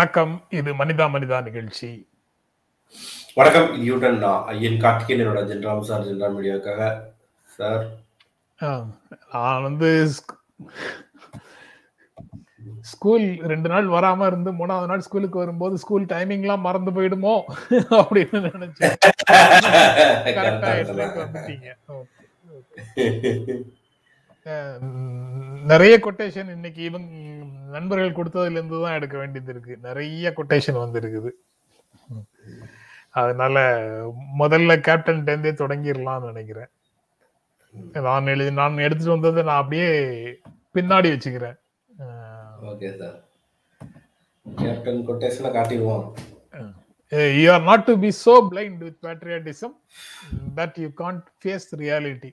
வணக்கம். இது மனிதா மனிதா நிகழ்ச்சி. வணக்கம். இது யூட்டன் நான் ஐயன் கார்த்திகேயன் என்னோட ஜென்ராம் சார் ஜென்ராம் மீடியாவுக்காக சார் நான் வந்து ஸ்க்- ஸ்கூல் ரெண்டு நாள் வராம இருந்து மூணாவது நாள் ஸ்கூலுக்கு வரும்போது ஸ்கூல் டைமிங்லாம் மறந்து போயிடுமோ? அப்படின்னு நினைச்சேன். கரெக்டா வந்துட்டீங்க. நிறைய கொட்டேஷன் இன்னைக்கு இவங்க நண்பர்கள் கொடுத்ததுல இருந்து தான் எடுக்க வேண்டியது இருக்கு. நிறைய கொட்டேஷன் வந்திருக்குது. அதனால முதல்ல கேப்டன் டெந்தே தொடங்கிடலாம்னு நினைக்கிறேன். நான் எழுதி நான் எடுத்துட்டு வந்ததை நான் அப்படியே பின்னாடி வச்சுக்கிறேன். ஓகே சார் கேப்டன் கொட்டேஷனை காட்டிடுவோம். You are not to be so blind with patriotism that you can't face reality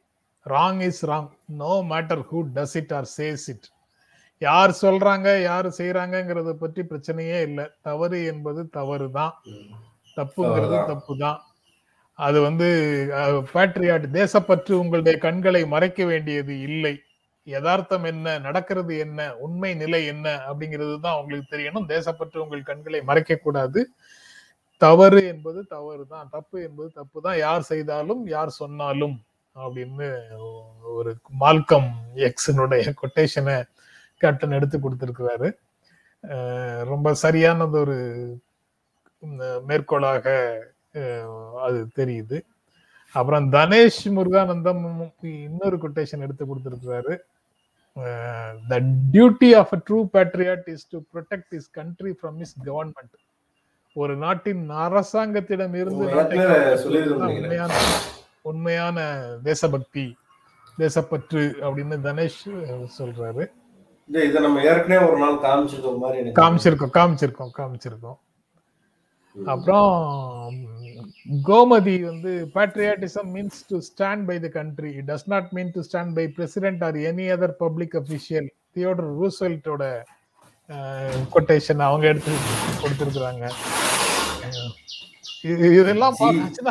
wrong is wrong no matter who does it or says it யார் சொல்றாங்க யார் செய்யறாங்கங்கிறத பற்றி பிரச்சனையே இல்லை. தவறு என்பது தவறு தான் தப்புங்கிறது. தப்பு தான் அது வந்து பேட்ரியாட் தேசப்பற்று உங்களுடைய கண்களை மறைக்க வேண்டியது இல்லை. யதார்த்தம் என்ன நடக்கிறது என்ன உண்மை நிலை என்ன அப்படிங்கிறது தான் உங்களுக்கு தெரியணும். தேசப்பற்று உங்கள் கண்களை மறைக்க கூடாது. தவறு என்பது தவறு தான் தப்பு என்பது தப்பு தான் யார் செய்தாலும் யார் சொன்னாலும். அப்படின்னு ஒரு மால்கம் எக்ஸனுடைய கொட்டேஷனை கேப்டன் எடுத்து கொடுத்திருக்கிறாரு. ரொம்ப சரியானது ஒரு மேற்கோளாக அது தெரியுது. அப்புறம் தனேஷ் முருகானந்தம் இன்னொரு கொட்டேஷன் எடுத்து கொடுத்திருக்கிறாரு. The duty of a true patriot is to protect his country from his government ஒரு நாட்டின் அரசாங்கத்திடம் இருந்து. உண்மையான உண்மையான தேசபக்தி தேசப்பற்று அப்படின்னு தனேஷ் சொல்றாரு. இது நம்ம ஏற்கனவே ஒரு நாள் காமிச்சிருக்க மாதிரி காமிச்சிருக்கோம் காமிச்சிருக்கோம் காமிச்சிருக்கோம். அப்புறம் கோமதி வந்து patriotism means to stand by the country it does not mean to stand by president or any other public official Theodore ரூஸ்வெல்ட்டோட quotation அவங்க எடுத்து கொடுத்துருக்குறாங்க. இதெல்லாம்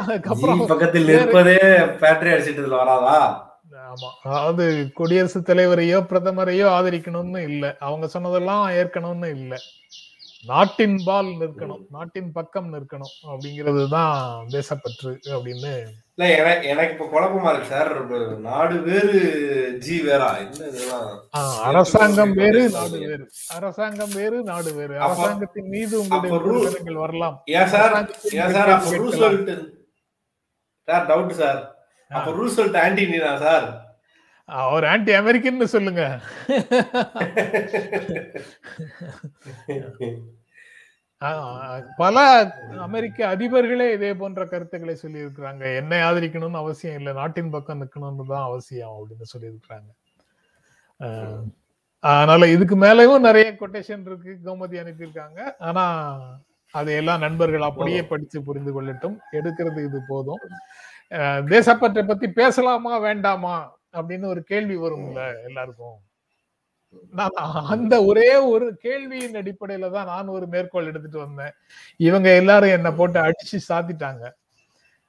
அதுக்கப்புறம் பக்கத்தில் நிற்பதே பேட்டரி அடிச்சிட்டதுல வராதா? ஆமா. அதாவது குடியரசுத் தலைவரையோ பிரதமரையோ ஆதரிக்கணும்னு இல்ல. அவங்க சொன்னதெல்லாம் ஏற்கணும்னு இல்ல. நாட்டின் பால் நிற்கணும் நாட்டின் பக்கம் நிற்கணும் அப்படிங்கிறது தான் தேசப்பற்று அப்படின்னு இல்ல எனக்கு எனக்கு இப்ப குழப்பமா இருக்கு சார் நாடு வேறு ஜி வேறா? அரசாங்கம் வேறு நாடு வேறு. அரசாங்கம் வேறு நாடு வேறு. அரசாங்கத்தின் மீது உங்களுடைய வரலாம். ஏன் சார் ஏன் சார் அப்ப. ரூஸ்வெல்ட் சார் டவுட் சார் அப்ப ரூஸ்வெல்ட் ஆன்டினா சார் அவர் ஆன்டி அமெரிக்கன் சொல்லுங்க. பல அமெரிக்க அதிபர்களே இதே போன்ற கருத்துக்களை சொல்லி இருக்கிறாங்க என்னை ஆதரிக்கணும்னு அவசியம் இல்லை நாட்டின் பக்கம் நிக்கணும்னு தான் அவசியம் அப்படின்னு சொல்லி இருக்கிறாங்க அதனால இதுக்கு மேலவும் நிறைய கொட்டேஷன் இருக்கு கோமதி அனுப்பியிருக்காங்க. ஆனா அதையெல்லாம் நண்பர்கள் அப்படியே படிச்சு புரிந்து கொள்ளட்டும். எடுக்கிறது இது போதும். தேசப்பற்றை பத்தி பேசலாமா வேண்டாமா அப்படின்னு ஒரு கேள்வி வரும்ல எல்லாருக்கும். நான் அந்த ஒரே ஒரு கேள்வியின் அடிப்படையில தான் நான் ஒரு மேற்கோள் எடுத்துட்டு வந்தேன். இவங்க எல்லாரும் என்ன போட்டு அடிச்சு சாத்திட்டாங்க.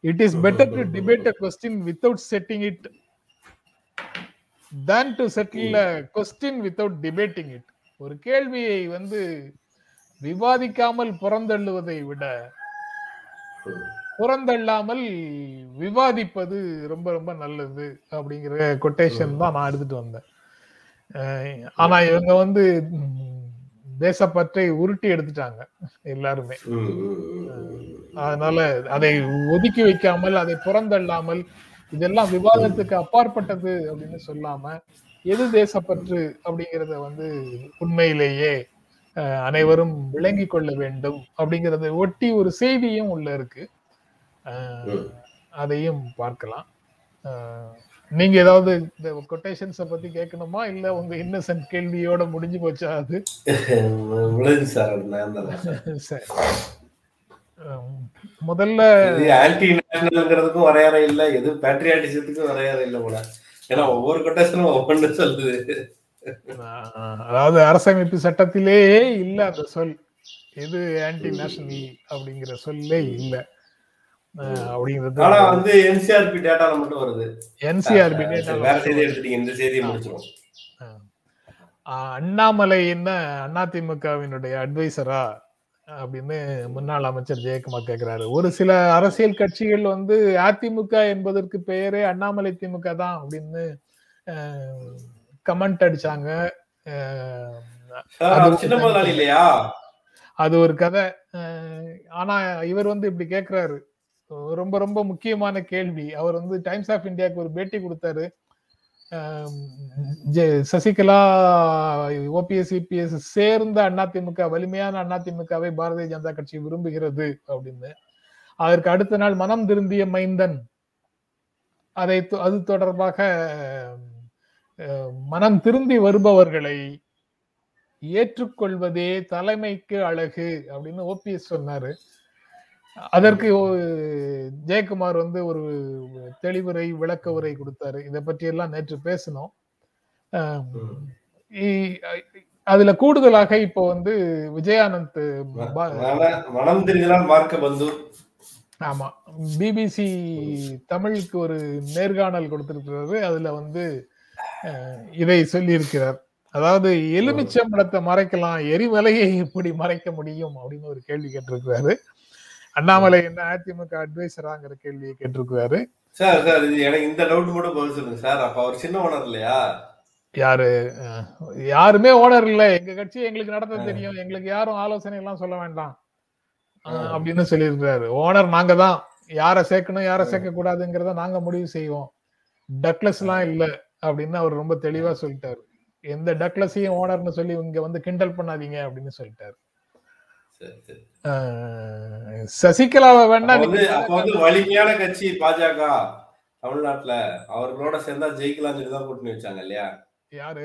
It is better to debate a question without settling it than to settle question without debating it ஒரு கேள்வியை வந்து விவாதிக்காமல் புறந்தள்ளுவதை விட புறந்தள்ளாமல் விவாதிப்பது ரொம்ப ரொம்ப நல்லது அப்படிங்கிற கொட்டேஷன் தான் நான் எடுத்துட்டு வந்தேன். ஆனா இவங்க வந்து தேசப்பற்றை உருட்டி எடுத்துட்டாங்க எல்லாருமே. அதனால அதை ஒதுக்கி வைக்காமல் அதை புறந்தள்ளாமல் இதெல்லாம் விவாதத்துக்கு அப்பாற்பட்டது அப்படின்னு சொல்லாம எது தேசப்பற்று அப்படிங்கறத வந்து உண்மையிலேயே அனைவரும் விளங்கி கொள்ள வேண்டும் அப்படிங்கறத ஒட்டி ஒரு செய்தியும் உள்ள இருக்கு. அதையும் பார்க்கலாம். நீங்க ஏதாவது இந்த கொட்டேஷன்ஸ பத்தி கேட்கணுமா? இல்ல உங்க இன்னசென்ட் கேள்வியோட முடிஞ்சு போச்சா அது? சார் முதல்ல ஆன்டி நேஷனல்ங்கிறதுக்கும் வரையறை இல்ல எது பேட்ரியாட்டிசத்துக்கும் வரையறை இல்ல போல. ஏன்னா ஒவ்வொரு கொட்டேஷனும் ஒவ்வொன்று சொல்லுது. அதாவது அரசமைப்பு சட்டத்திலேயே இல்ல அந்த சொல். எது ஆன்டி நேஷனல் அப்படிங்கிற சொல்லே இல்ல. அப்படிங்கிறது ஆனா வந்து என்சிஆர்பி டேட்டால மட்டும் வருது. என்சிஆர்பி சரி, வேற செய்தி எடுத்துட்டீங்க இந்த செய்தியை முடிச்சிரும் அண்ணாமலை என்ன அதிமுகவினுடைய அட்வைசரா அப்படின்னு முன்னாள் அமைச்சர் ஜெயக்குமார் கேக்குறாரு. ஒரு சில அரசியல் கட்சிகள் வந்து அதிமுக என்பதற்கு பெயரே அண்ணாமலை திமுக தான் அப்படின்னு கமெண்ட் அடிச்சாங்க. அது ஒரு கதை. ஆனா இவர் வந்து இப்படி கேக்குறாரு. ரொம்ப ரொம்ப முக்கியமான கேள்வி. அவர் வந்து டைம்ஸ் ஆஃப் இந்தியாவுக்கு ஒரு பேட்டி கொடுத்தாரு. ஜெ- சசிகலா ஓபிஎஸ் சிபிஎஸ் சேர்ந்த அதிமுக வலிமையான அதிமுகவை பாரதிய ஜனதா கட்சி விரும்புகிறது அப்படின்னு. அதற்கு அடுத்த நாள் மனம் திரும்பிய மைந்தன். அதை தொ- அது தொடர்பாக மனம் திரும்பி வருபவர்களை ஏற்றுக்கொள்வதே தலைமைக்கு அழகு அப்படின்னு ஓபிஎஸ் சொன்னாரு. அதற்கு ஜெயக்குமார் வந்து ஒரு தெளிவுரை விளக்க உரை கொடுத்தாரு. இதை பற்றி எல்லாம் நேற்று பேசினோம். இ- அதுல கூடுதலாக இப்போ வந்து விஜயானந்த் ஆமா. பிபிசி தமிழுக்கு ஒரு நேர்காணல் கொடுத்திருக்கிறாரு. அதுல வந்து இதை சொல்லியிருக்கிறார். அதாவது எலுமிச்சம்பழத்தை மறைக்கலாம் எரிமலையை எப்படி மறைக்க முடியும் அப்படின்னு ஒரு கேள்வி கேட்டிருக்கிறாரு. அண்ணாமலை என்ன அதிமுக அட்வைசராங்கிற கேள்வியை கேட்டிருக்கிறாரு. சார் சார் எனக்கு இந்த டவுட் மட்டும் பதில் சொல்லுங்க சார். அப்ப அவர் சின்ன ஓனர் இல்லையா? யாரு? யாருமே ஓனர் இல்ல. எங்க கட்சி எங்களுக்கு நடத்த தெரியும். எங்களுக்கு யாரும் ஆலோசனை எல்லாம் சொல்ல வேண்டாம். அப்படின்னு சொல்லியிருக்கிறாரு. ஓனர் நாங்க தான். யாரை சேர்க்கணும் யாரை சேர்க்க கூடாதுங்கிறத நாங்க முடிவு செய்வோம். டக்லஸ் எல்லாம் இல்ல அப்படின்னு அவர் ரொம்ப தெளிவா சொல்லிட்டாரு. எந்த டக்லஸையும் ஓனர்னு சொல்லி இங்க வந்து கிண்டல் பண்ணாதீங்க அப்படின்னு சொல்லிட்டாரு. சசிகலாவை வேணா அப்ப வந்து வலிமையான கட்சி பாஜக தமிழ்நாட்டுல. அவர்களோட சேர்ந்தா ஜெயிக்கலாம்னு சொல்லி தான் கூட்டணி வச்சாங்க இல்லையா? யாரு?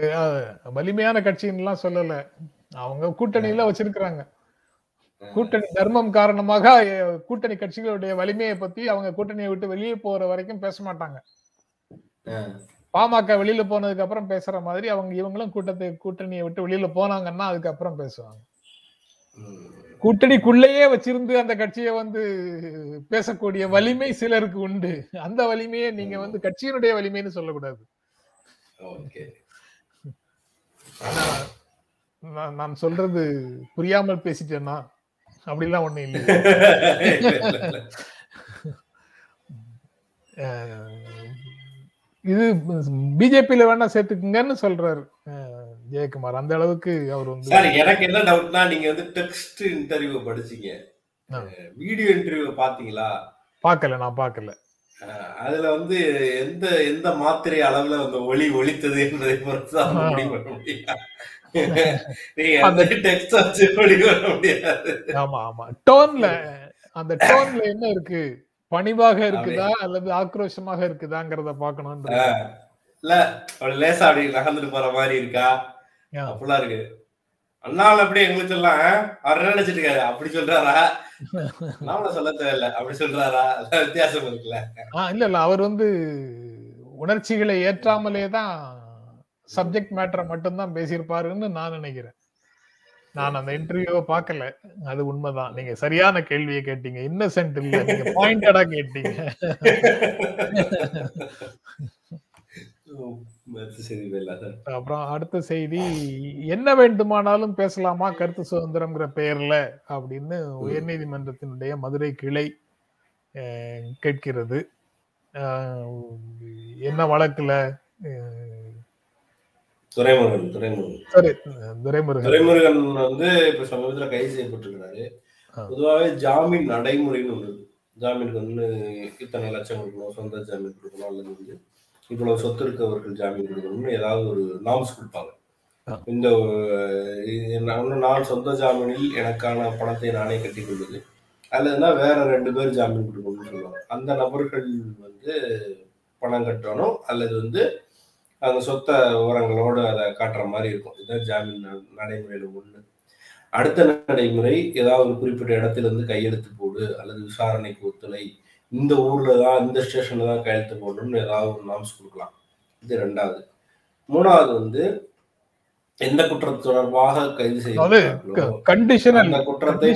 வலிமையான கட்சின்னு எல்லாம் சொல்லல. அவங்க கூட்டணியில வச்சிருக்கிறாங்க. கூட்டணி தர்மம் காரணமாக கூட்டணி கட்சிகளுடைய வலிமையை பத்தி அவங்க கூட்டணியை விட்டு வெளியே போற வரைக்கும் பேச மாட்டாங்க. பாமக வெளியில போனதுக்கு அப்புறம் பேசுற மாதிரி அவங்க இவங்களும் கூட்டத்தை கூட்டணியை விட்டு வெளியில போனாங்கன்னா அதுக்கப்புறம் பேசுவாங்க. கூட்டணிக்குள்ளேயே வச்சிருந்து அந்த கட்சியை வந்து பேசக்கூடிய வலிமை சிலருக்கு உண்டு. அந்த வலிமையை நீங்க வந்து கட்சியினுடைய வலிமைன்னு சொல்லக்கூடாது. நான் நான் சொல்றது புரியாமல் பேசிட்டேன்னா அப்படிலாம் ஒண்ணும் இல்லை இது பிஜேபியில வேணா சேர்த்துக்குங்கன்னு சொல்றாரு. ஜெயக்குமார் அந்த அளவுக்கு அவர் வந்து சார் எனக்கு என்ன டவுட்னா நீங்க வந்து டெக்ஸ்ட் இன்டர்வியூ படிச்சீங்க. வீடியோ இன்டர்வியூ பாத்தீங்களா பார்க்கல நான் பார்க்கல. அஹ் அதுல வந்து எந்த எந்த மாத்திரை அளவுல அந்த ஒளி ஒலித்தது என்பதை பொறுத்து தான். முடிவு பண்ண நீங்க அந்த டெக்ஸ்ட் வச்சு முடிவு பண்ண முடியாது. ஆமா ஆமா. டோன்ல அந்த டோன்ல என்ன இருக்கு? பணிவாக இருக்குதா அல்லது ஆக்ரோஷமாக இருக்குதாங்கிறத பார்க்கணும்ன்ற இல்ல லேசா அப்படி நகர்ந்துட்டு போற மாதிரி இருக்கா. அப்படிலாம் இருக்கு. அண்ணால அப்படி எங்களுக்கு எல்லாம் அவர் நினைச்சிட்டு இருக்காரு? அப்படி சொல்றாரா? நாமள சொல்ல தேவையில்ல. அப்படி சொல்றாரா? வித்தியாசம் இருக்குல்ல. இல்ல இல்ல. அவர் வந்து உணர்ச்சிகளை ஏற்றாமலே தான் சப்ஜெக்ட் மேட்டரை மட்டும்தான் பேசியிருப்பாருன்னு நான் நினைக்கிறேன். நான் அந்த இன்டர்வியூவை பார்க்கல. அது உண்மைதான். நீங்க சரியான கேள்வியை கேட்டீங்க. இன்னசென்ட் இல்ல. நீங்க பாயிண்டடா கேட்டீங்க. அப்புறம் அடுத்த செய்தி என்ன வேண்டுமானாலும் பேசலாமா? கருத்து சுதந்திரம்ங்கிற பெயர்ல அப்படின்னு உயர்நீதிமன்றத்தினுடைய மதுரை கிளை கேட்கிறது. என்ன வழக்குல? துரைமுருகன் துரைமுருகன். துரைமுருகன். வந்து இப்ப சமீபத்துல கைது செய்யப்பட்டிருக்கிறாரு. பொதுவாகவே ஜாமீன் நடைமுறைன்னு இருக்கு. ஜாமீனுக்கு வந்து இத்தனை லட்சம் கொடுக்கணும் சொந்த ஜாமீன் கொடுக்கணும் அல்லது வந்து இவ்வளவு சொத்து இருக்கவர்கள் ஜாமீன் கொடுக்கணும்னு ஏதாவது ஒரு நாம்ஸ் கொடுப்பாங்க. இந்த இது நான் சொந்த ஜாமீனில் எனக்கான பணத்தை நானே கட்டிக் கொள்வது அல்லதுன்னா வேற ரெண்டு பேர் ஜாமீன் கொடுக்கணும்னு சொல்லுவாங்க. அந்த நபர்கள் வந்து பணம் கட்டணும் அல்லது வந்து அந்த சொத்த விவரங்களோடு அதை காட்டுற மாதிரி இருக்கும். இதுதான் ஜாமீன் நடைமுறையில ஒண்ணு. அடுத்த நடைமுறை ஏதாவது ஒரு குறிப்பிட்ட இடத்துல இருந்து கையெழுத்து போடு அல்லது விசாரணைக்கு ஒத்துழை இந்த ஊர்ல தான் இந்த ஸ்டேஷன்ல தான் கையெழுத்து போடணும்னு ஏதாவது ஒரு நாம்ஸ் கொடுக்கலாம். இது ரெண்டாவது. மூணாவது வந்து எந்த குற்றம் தொடர்பாக கைது கண்டிஷனல் அந்த குற்றத்தை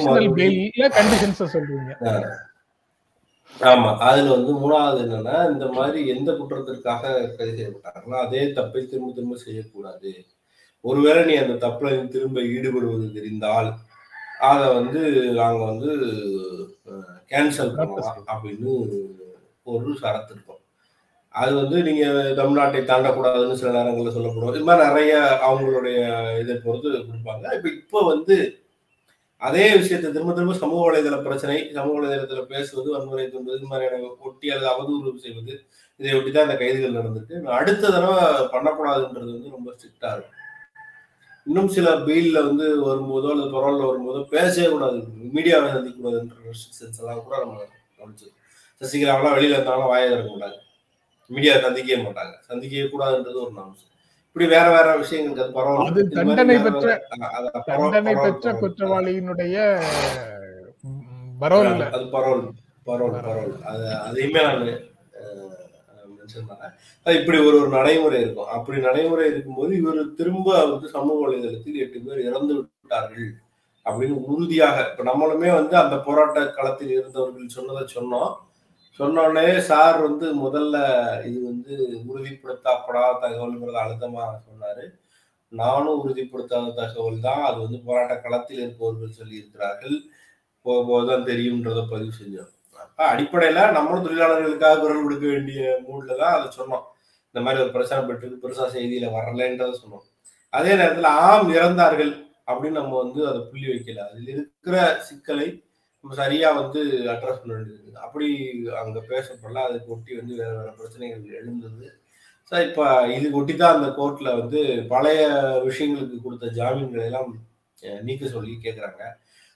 ஆமா அதுல வந்து மூணாவது என்னன்னா இந்த மாதிரி எந்த குற்றத்திற்காக கைது செய்யப்பட்டார்களோ அதே தப்பை திரும்ப திரும்ப செய்யக்கூடாது. ஒருவேளை நீ அந்த தப்புல திரும்ப ஈடுபடுவது தெரிந்தால் அத வந்து நாங்க வந்து கேன்சல் பண்ணலாம். அப்படின்னு ஒரு இருக்கும். அது வந்து நீங்க தமிழ்நாட்டை தாண்டக்கூடாதுன்னு சில நேரங்கள்ல சொல்லப்படும். இது மாரி நெறைய அவங்களுடைய இத பொறுத்து குடுப்பாங்க. இப்ப இப்ப வந்து அதே விஷயத்த திரும்ப திரும்ப சமூக வலைதள பிரச்சனை, சமூக வலைதளத்தில பேசுவது, வன்முறை தூண்டுவது, இது மாதிரியான ஒட்டி அல்லது அவதூறு செய்வது, இதை ஒட்டி தான் இந்த கைதுகள் நடந்திருக்கு. அடுத்த தடவ பண்ணக்கூடாதுன்றது வந்து ரொம்ப ஸ்ட்ரிக்ட்டா இருக்கும். இன்னும் சில பெயில்ல வந்து வரும்போதோ, அல்லது பரோல்ல வரும்போதோ பேசவே கூடாது. மீடியாவ சந்திக்க கூடாதுன்ற ரெஸ்ட்ரிக்ஷன்ஸ் எல்லாம் கூட நம்ம கவனிச்சிருக்கோம். சசிகலாவெல்லாம் வெளியில இருந்தாங்கன்னா வாயே திறக்கக்கூடாது. மீடியாவ சந்திக்கவே மாட்டாங்க. சந்திக்கவே கூடாதுன்றது ஒரு நாம்ஸ். இப்படி வேற வேற விஷயங்களுக்கு அது பரோல். அது தண்டனை பெற்ற தண்டனை பெற்ற. குற்றவாளியினுடைய ம் பரோல்ல அது பரோல் பரோல் பரோல். அது அதையுமே நானு சொன்னாங்க இப்படி ஒரு ஒரு நடைமுறை இருக்கும். அப்படி நடைமுறை இருக்கும்போது இவர் திரும்ப வந்து சமூக வலைதளத்தில் எட்டு பேர் இறந்து விட்டார்கள் அப்படின்னு உறுதியாக இப்ப நம்மளுமே வந்து அந்த போராட்ட களத்தில் இருந்தவர்கள் சொன்னதை சொன்னோம். சொன்னோடனே சார் வந்து முதல்ல இது வந்து உறுதிப்படுத்தப்படாத தகவல்ங்கிறத அழுத்தமாக சொன்னாரு. நானும் உறுதிப்படுத்தாத தகவல் தான். அது வந்து போராட்ட களத்தில் இருப்பவர்கள் சொல்லியிருக்கிறார்கள். போக போக தான் தெரியும்ன்றத பதிவு செஞ்சோம். அடிப்படையில நம்மளும் தொழிலாளர்களுக்காக குரல் கொடுக்க வேண்டிய மூட்ல தான் அதை சொன்னோம். இந்த மாதிரி ஒரு பிரச்சனை பெற்று பெருசா செய்தியில வரலன்றத சொன்னோம். அதே நேரத்துல ஆம் இறந்தார்கள் அப்படின்னு நம்ம வந்து அதை புள்ளி வைக்கல. அதில் இருக்கிற சிக்கலை நம்ம சரியா வந்து அட்ரஸ் பண்ண வேண்டியது அப்படி அங்க பேசப்படல. அதை ஒட்டி வந்து வேற வேற பிரச்சனைகள் எழுந்தது. ஸோ இப்ப இது ஒட்டி தான் அந்த கோர்ட்ல வந்து பழைய விஷயங்களுக்கு கொடுத்த ஜாமீன்களை எல்லாம் நீக்க சொல்லி கேட்குறாங்க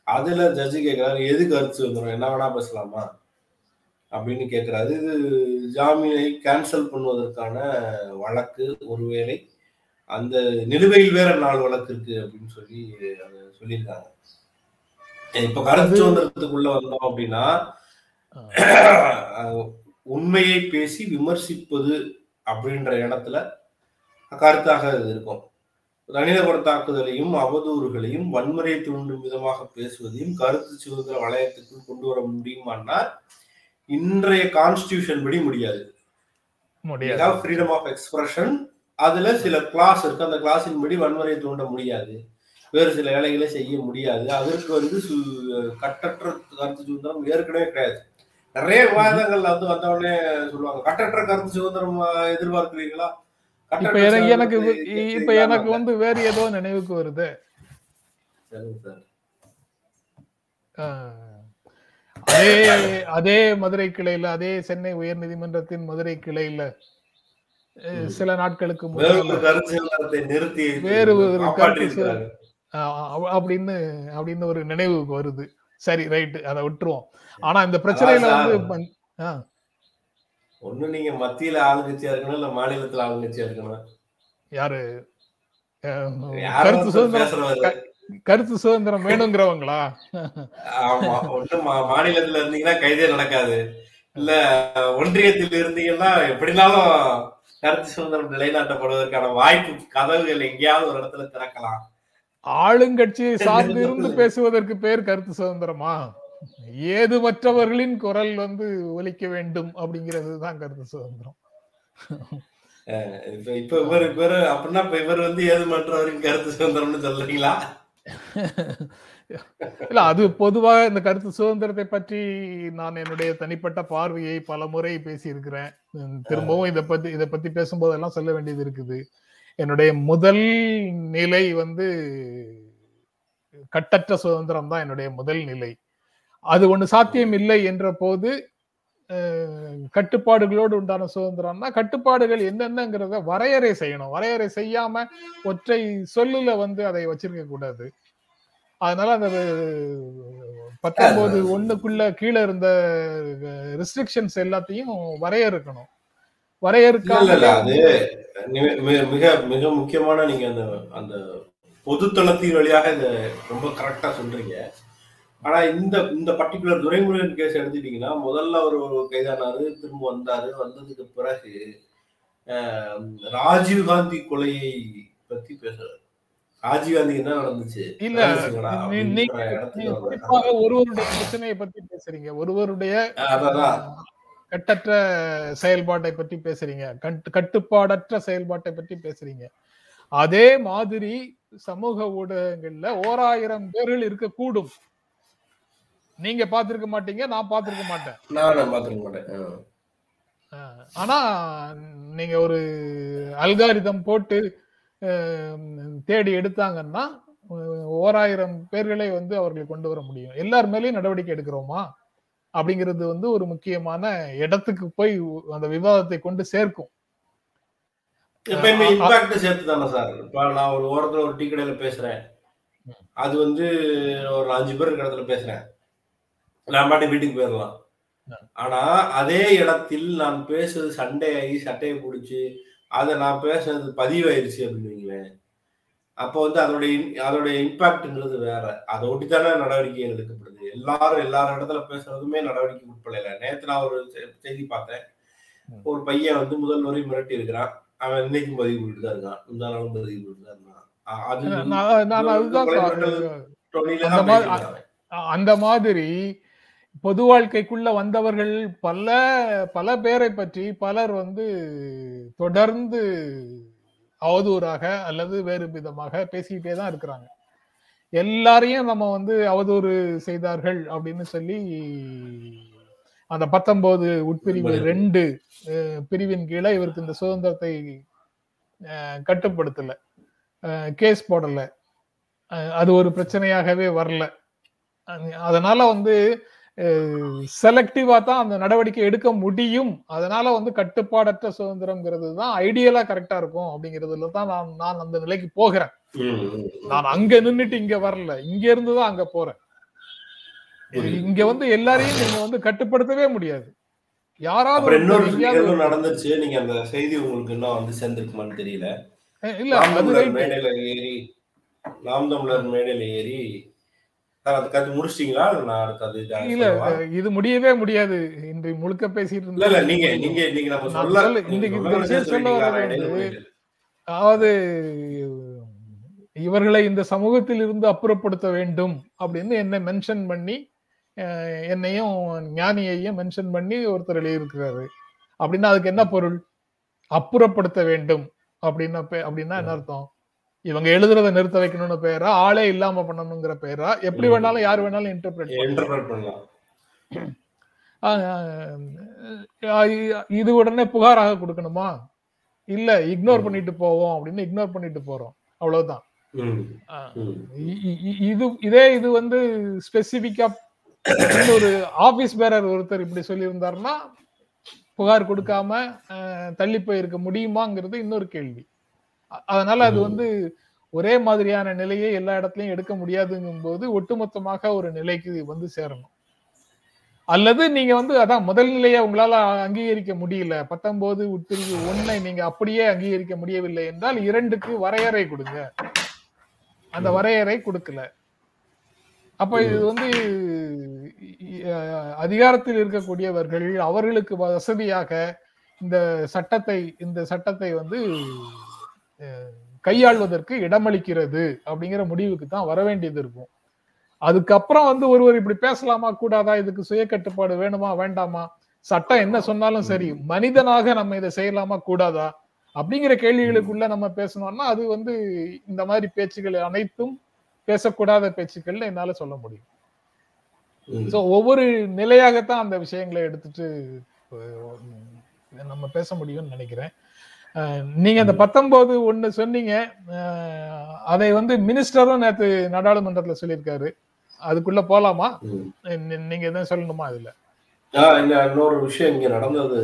அதுல ஜட்ஜ் கேட்கிறாரு, "எது கருத்து வந்துடும் என்ன வேணா பேசலாமா?" அப்படின்னு கேட்கிறாரு. இது ஜாமீனை கேன்சல் பண்ணுவதற்கான வழக்கு ஒருவேளை அந்த நிலுவையில் வேற 4 வழக்கு இருக்கு அப்படின்னு சொல்லி சொல்லியிருக்காங்க. இப்ப கருத்து சுதந்திரத்துக்குள்ள வந்தோம் அப்படின்னா, உண்மையை பேசி விமர்சிப்பது அப்படின்ற இடத்துல கருத்தாக இது இருக்கும். தனிநபர் தாக்குதலையும், அவதூறுகளையும், வன்முறையை தூண்டும் விதமாக பேசுவதையும் கருத்து சுதந்திர வளையத்துக்குள் கொண்டு வர முடியுமான்னா, இன்றைய கான்ஸ்டிடியூஷன் படி முடியாது. Freedom of expression. அதுல சில கிளாஸ் இருக்கு. அந்த கிளாஸின் படி வன்முறையை தூண்ட முடியாது. வேறு சில வேலைகளை செய்ய முடியாது. அதற்கு வந்து கட்டற்ற கருத்து சுதந்திரம் ஏற்கனவே கிடையாது. நெறைய. விவாதங்கள்ல வந்து வந்தவுடனே சொல்லுவாங்க. கட்டற்ற கருத்து சுதந்திரம் அ எதிர்பார்க்கிறீர்களா? இப்ப எனக்கு எனக்கு இப்ப எனக்கு. வந்து வேறு ஏதோ நினைவுக்கு வருது. அதே அதே மதுரை கிளையில, அதே சென்னை உயர்நீதிமன்றத்தின் மதுரை கிளையில. சில நாட்களுக்கு வேறு அப்படின்னு அப்படின்னு ஒரு நினைவுக்கு வருது. சரி ரைட். அத விட்டுருவோம். ஆனா இந்த பிரச்சனையில வந்து. ஒண்ணு நீங்க மத்தியில ஆளுங்கட்சியா இருக்கணும், இல்ல மாநிலத்தில ஆளுங்கட்சியா இருக்கணும். யாரு? கருத்து சுதந்திரம் கருத்து சுதந்திரம் வேணுங்கிறவங்களா? ஆமா. ஒண்ணு மாநிலத்தில இருந்தீங்கன்னா கைதே நடக்காது. இல்ல ஒன்றியத்தில் இருந்தீங்கன்னா எப்படினாலும் கருத்து சுதந்திரம் நிலைநாட்டப்படுவதற்கான வாய்ப்பு கதவுகள் எங்கேயாவது ஒரு இடத்துல திறக்கலாம். ஆளுங்கட்சியை சார்ந்து இருந்து பேசுவதற்கு பேர் கருத்து சுதந்திரமா? ஏதுமற்றவர்களின் குரல் வந்து ஒலிக்க வேண்டும் அப்படிங்கிறது தான் கருத்து சுதந்திரம். இப்ப இவரு இவரு அப்படின்னா இப்ப இவரு வந்து ஏதுமற்றவரின் கருத்து சுதந்திரம்னு சொல்றீங்களா? இல்ல அது பொதுவாக இந்த கருத்து சுதந்திரத்தை பற்றி நான் என்னுடைய தனிப்பட்ட பார்வையை பலமுறை பேசியிருக்கிறேன். திரும்பவும் இதை பத்தி இதை பத்தி பேசும்போதெல்லாம் சொல்ல வேண்டியது இருக்குது. என்னுடைய முதல் நிலை வந்து கட்டற்ற சுதந்திரம் தான் என்னுடைய முதல் நிலை. அது ஒண்ணு சாத்தியம் இல்லை என்ற போது, கட்டுப்பாடுகளோடு உண்டான சுதந்திரம்னா, கட்டுப்பாடுகள் என்னென்னங்கிறத வரையறை செய்யணும். வரையறை செய்யாம ஒற்றை சொல்லுல வந்து அதை வச்சிருக்க கூடாது. அதனால அந்த 19 1க்குள்ள கீழ இருந்த ரெஸ்ட்ரிக்ஷன்ஸ் எல்லாத்தையும் வரையறுக்கணும். இல்ல, இல்ல, இல்ல. வரையறுக்காமலே அது வந்து நி மி மிக மிக முக்கியமான நீங்க அந்த அந்த பொது தளத்தின் வழியாக இத ரொம்ப கரெக்ட்டா சொல்றீங்க. ஆனா இந்த இந்த பர்ட்டிகுலர் துரைமுருகன் கேஸ் எடுத்துட்டீங்கன்னா, முதல்ல அவரு கைதானாரு, திரும்ப வந்தாரு. வந்ததுக்கு பிறகு ராஜீவ் காந்தி கொலையை பத்தி பேசுறாரு. ராஜீவ் என்ன நடந்துச்சு? இல்ல. குறிப்பாக ஒருவருடைய பிரச்சனைய பத்தி பேசுறீங்க. ஒருவருடைய. கட்டற்ற செயல்பாட்டை பத்தி பேசுறீங்க. கட் கட்டுப்பாடற்ற செயல்பாட்டை பத்தி பேசுறீங்க. அதே மாதிரி சமூக ஊடகங்கள்ல ஓராயிரம் பேர்கள் இருக்கக்கூடும் நீங்க பார்த்திருக்க மாட்டீங்க நான் பார்த்திருக்க மாட்டேன். ஆனா நீங்க ஒரு அல்காரிதம் போட்டு தேடி எடுத்தாங்கன்னா ஓராயிரம் பேர்களை வந்து அவர்கள் கொண்டு வர முடியும். எல்லார் மேலயும் நடவடிக்கை எடுக்கிறோமா? அப்படிங்கிறது வந்து ஒரு முக்கியமான இடத்துக்கு போய் அந்த விவாதத்தை கொண்டு சேர்க்கும். எப்பயுமே இம்பாக்ட் சேர்த்து தானே சார்? இப்ப நான் ஒரு ஓரத்துல ஒரு டீ கடையில பேசுறேன். அது வந்து ஒரு அஞ்சு பேர் இடத்துல பேசுறேன். நான் பாட்டு வீட்டுக்கு போயிடலாம் ஆனா அதே இடத்தில் நான் பேசுறது சண்டை ஆகி சட்டையை பிடிச்சி அதை நான் பேசுறது பதிவாயிருச்சு அப்படின்னு வைங்களேன். அப்போ வந்து அதோட அதோட இம்பாக்ட்ங்கிறது வேற. அதை ஒட்டி தானே நடவடிக்கைகள் எடுக்கப்படுது. எல்லாரும் எல்லாரும் இடத்துல பேசுறதுமே நடவடிக்கை உட்படல நேத்து நான் ஒரு செய்தி பார்த்தேன். ஒரு பையன் வந்து முதல்வரை மிரட்டி இருக்கிறான். அவன் இன்னைக்கும் பதிவு போட்டு தான் இருக்கான். முந்தா நாளும் பதிவு போட்டு தான் அ- அது அந்த மாதிரி- பொது வாழ்க்கைக்குள்ள வந்தவர்கள் பல பல பேரை பற்றி பலர் வந்து தொடர்ந்து அவதூறாக அல்லது வேறு விதமாக பேசிக்கிட்டே தான் இருக்கிறாங்க. எல்லாரையும் நம்ம வந்து அவதூறு செய்தார்கள் அப்படின்னு சொல்லி அந்த பத்தொன்பது உட்பிரிவு. ரெண்டு பிரிவின் கீழே இவருக்கு இந்த சுதந்திரத்தை கட்டுப்படுத்தல. கேஸ் போடல. அது ஒரு பிரச்சனையாகவே வரல. அதனால வந்து செலக்டிவா தான் அந்த நடவடிக்கை எடுக்க முடியும். அதனால வந்து கட்டுப்பாடற்ற சுதந்திரம்ங்கிறது தான் ஐடியலா கரெக்டா இருக்கும் அப்படிங்கிறதுல தான் நான் நான் அந்த நிலைக்கு போகிறேன். நான் அங்க நின்னுட்டு இங்க வரல. இங்க இருந்து தான் அங்க போறேன். இங்க வந்து எல்லாரையும் நீங்க வந்து கட்டுப்படுத்தவே முடியாது. யாராவது இன்னொரு நடந்துச்சு நீங்க அந்த செய்தி உங்களுக்கு இன்னும் வந்து சேர்ந்திருக்குமான்னு தெரியல. இல்ல மேடையில ஏறி நாம் தமிழர் மேடையில ஏறி இதா முடியவே முடியாது. இன்று முழுக்க பேசிட்டு இல்ல இல்ல இருந்தா நீங்க நீங்க நீங்க நம்ம நான் சொல்ல சொல்ல- நீங்க இந்த- இந்த சொல்ல விஷயம் வேண்டியதை சொல்ல சொல்லிட்டீங்க, வர்றது நான் இடையில வந்து போயிட்டேன். அதாவது இவர்களை இந்த சமூகத்தில் இருந்து அப்புறப்படுத்த வேண்டும் அப்படின்னு என்ன மென்ஷன் பண்ணி என்னையும் ஞானியையும் மென்ஷன் பண்ணி ஒருத்தர் எழுதியிருக்கிறாரு. அப்படின்னா அதுக்கு என்ன பொருள்? அப்புறப்படுத்த வேண்டும். அப்படின்னா அப்படின்னா என்ன அர்த்தம்? இவங்க எழுதுறத நிறுத்த வைக்கணும்னு பேரா ஆளே இல்லாம பண்ணணுங்கிற பேரா? எப்படி. வேணாலும் யார் வேணாலும் இன்டர்பிரேட் பண்ணலாம். இது உடனே புகாராக கொடுக்கணுமா? இல்ல இக்னோர். பண்ணிட்டு போவோம் அப்படின்னு இக்னோர் பண்ணிட்டு போறோம். அவ்வளவுதான். இது இதே இது வந்து ஸ்பெசிபிக்கா ஒரு ஆபீஸ் பேரர் ஒருத்தர் இப்படி சொல்லியிருந்தாருன்னா புகார் கொடுக்காம தள்ளி போயிருக்க முடியுமாங்கிறது இன்னொரு கேள்வி. அதனால அது. வந்து ஒரே மாதிரியான நிலையை எல்லா இடத்துலயும் எடுக்க முடியாதுங்கும் போது ஒட்டுமொத்தமாக ஒரு நிலைக்கு வந்து சேரணும் அல்லது நீங்க வந்து அதான் முதல் நிலையை உங்களால அங்கீகரிக்க முடியல பத்தொன்பது உட்பிரிவு ஒன்னை நீங்க அப்படியே அங்கீகரிக்க முடியவில்லை என்றால் இரண்டுக்கு வரையறை கொடுங்க அந்த. வரையறை கொடுக்கல அப்ப. இது வந்து அதிகாரத்தில் இருக்கக்கூடியவர்கள் அவர்களுக்கு வசதியாக இந்த சட்டத்தை இந்த சட்டத்தை வந்து கையாள்வதற்கு இடமளிக்கிறது அப்படிங்கிற முடிவுக்கு தான் வர வேண்டியது இருக்கும். அதுக்கப்புறம் வந்து ஒருவர் இப்படி பேசலாமா? கூடாதா? இதுக்கு சுய கட்டுப்பாடு வேணுமா? வேண்டாமா? சட்டம் என்ன சொன்னாலும் சரி மனிதனாக நம்ம இதை செய்யலாமா? கூடாதா? அப்படிங்கிற கேள்விகளுக்குள்ள நம்ம பேசணும்னா அது வந்து இந்த மாதிரி பேச்சுகள் அனைத்தும் பேசக்கூடாத பேச்சுக்கள்னு என்னால சொல்ல முடியும். சோ ஒவ்வொரு நிலையாகத்தான் அந்த விஷயங்களை எடுத்துட்டு நம்ம பேச முடியும்னு நினைக்கிறேன். நீங்க அந்த பத்தொன்பது ஒண்ணு சொன்னீங்க. அதை வந்து மினிஸ்டரும் நேத்து நாடாளுமன்றத்துல சொல்லியிருக்காரு. அதுக்குள்ள போலாமா? நீங்க எதுவும் சொல்லணுமா இந்த இன்னொரு விஷயம் இங்க நடந்தது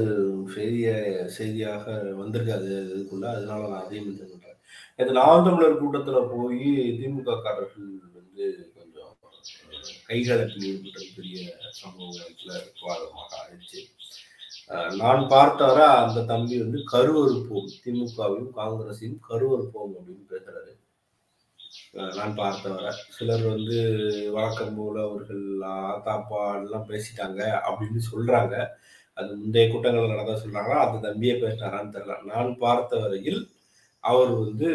செய்திய செய்தியாக வந்திருக்காது இதுக்குள்ள அதனால நான் அதையும் mention பண்றேன். இது நாம் தமிழர் கூட்டத்துல போய் திமுக காரர்கள் வந்து கொஞ்சம் கைகலப்பில் ஈடுபட்டது பெரிய சம்பவத்துல விவாதமாக ஆயிடுச்சு. நான் பார்த்தவரை அந்த தம்பி வந்து கருவறுப்போம். திமுகவையும் காங்கிரஸையும் கருவறுப்போம் அப்படின்னு பேசுறாரு. நான் பார்த்தவரை. சிலர் வந்து வழக்கம் போல அவர்கள் தாப்பா எல்லாம் பேசிட்டாங்க அப்படின்னு சொல்றாங்க. அது முந்தைய கூட்டங்கள் நடந்தா சொல்றாங்களா? அந்த தம்பியை பேசினாரான்னு தெரியல. நான் பார்த்த வரையில் அவர் வந்து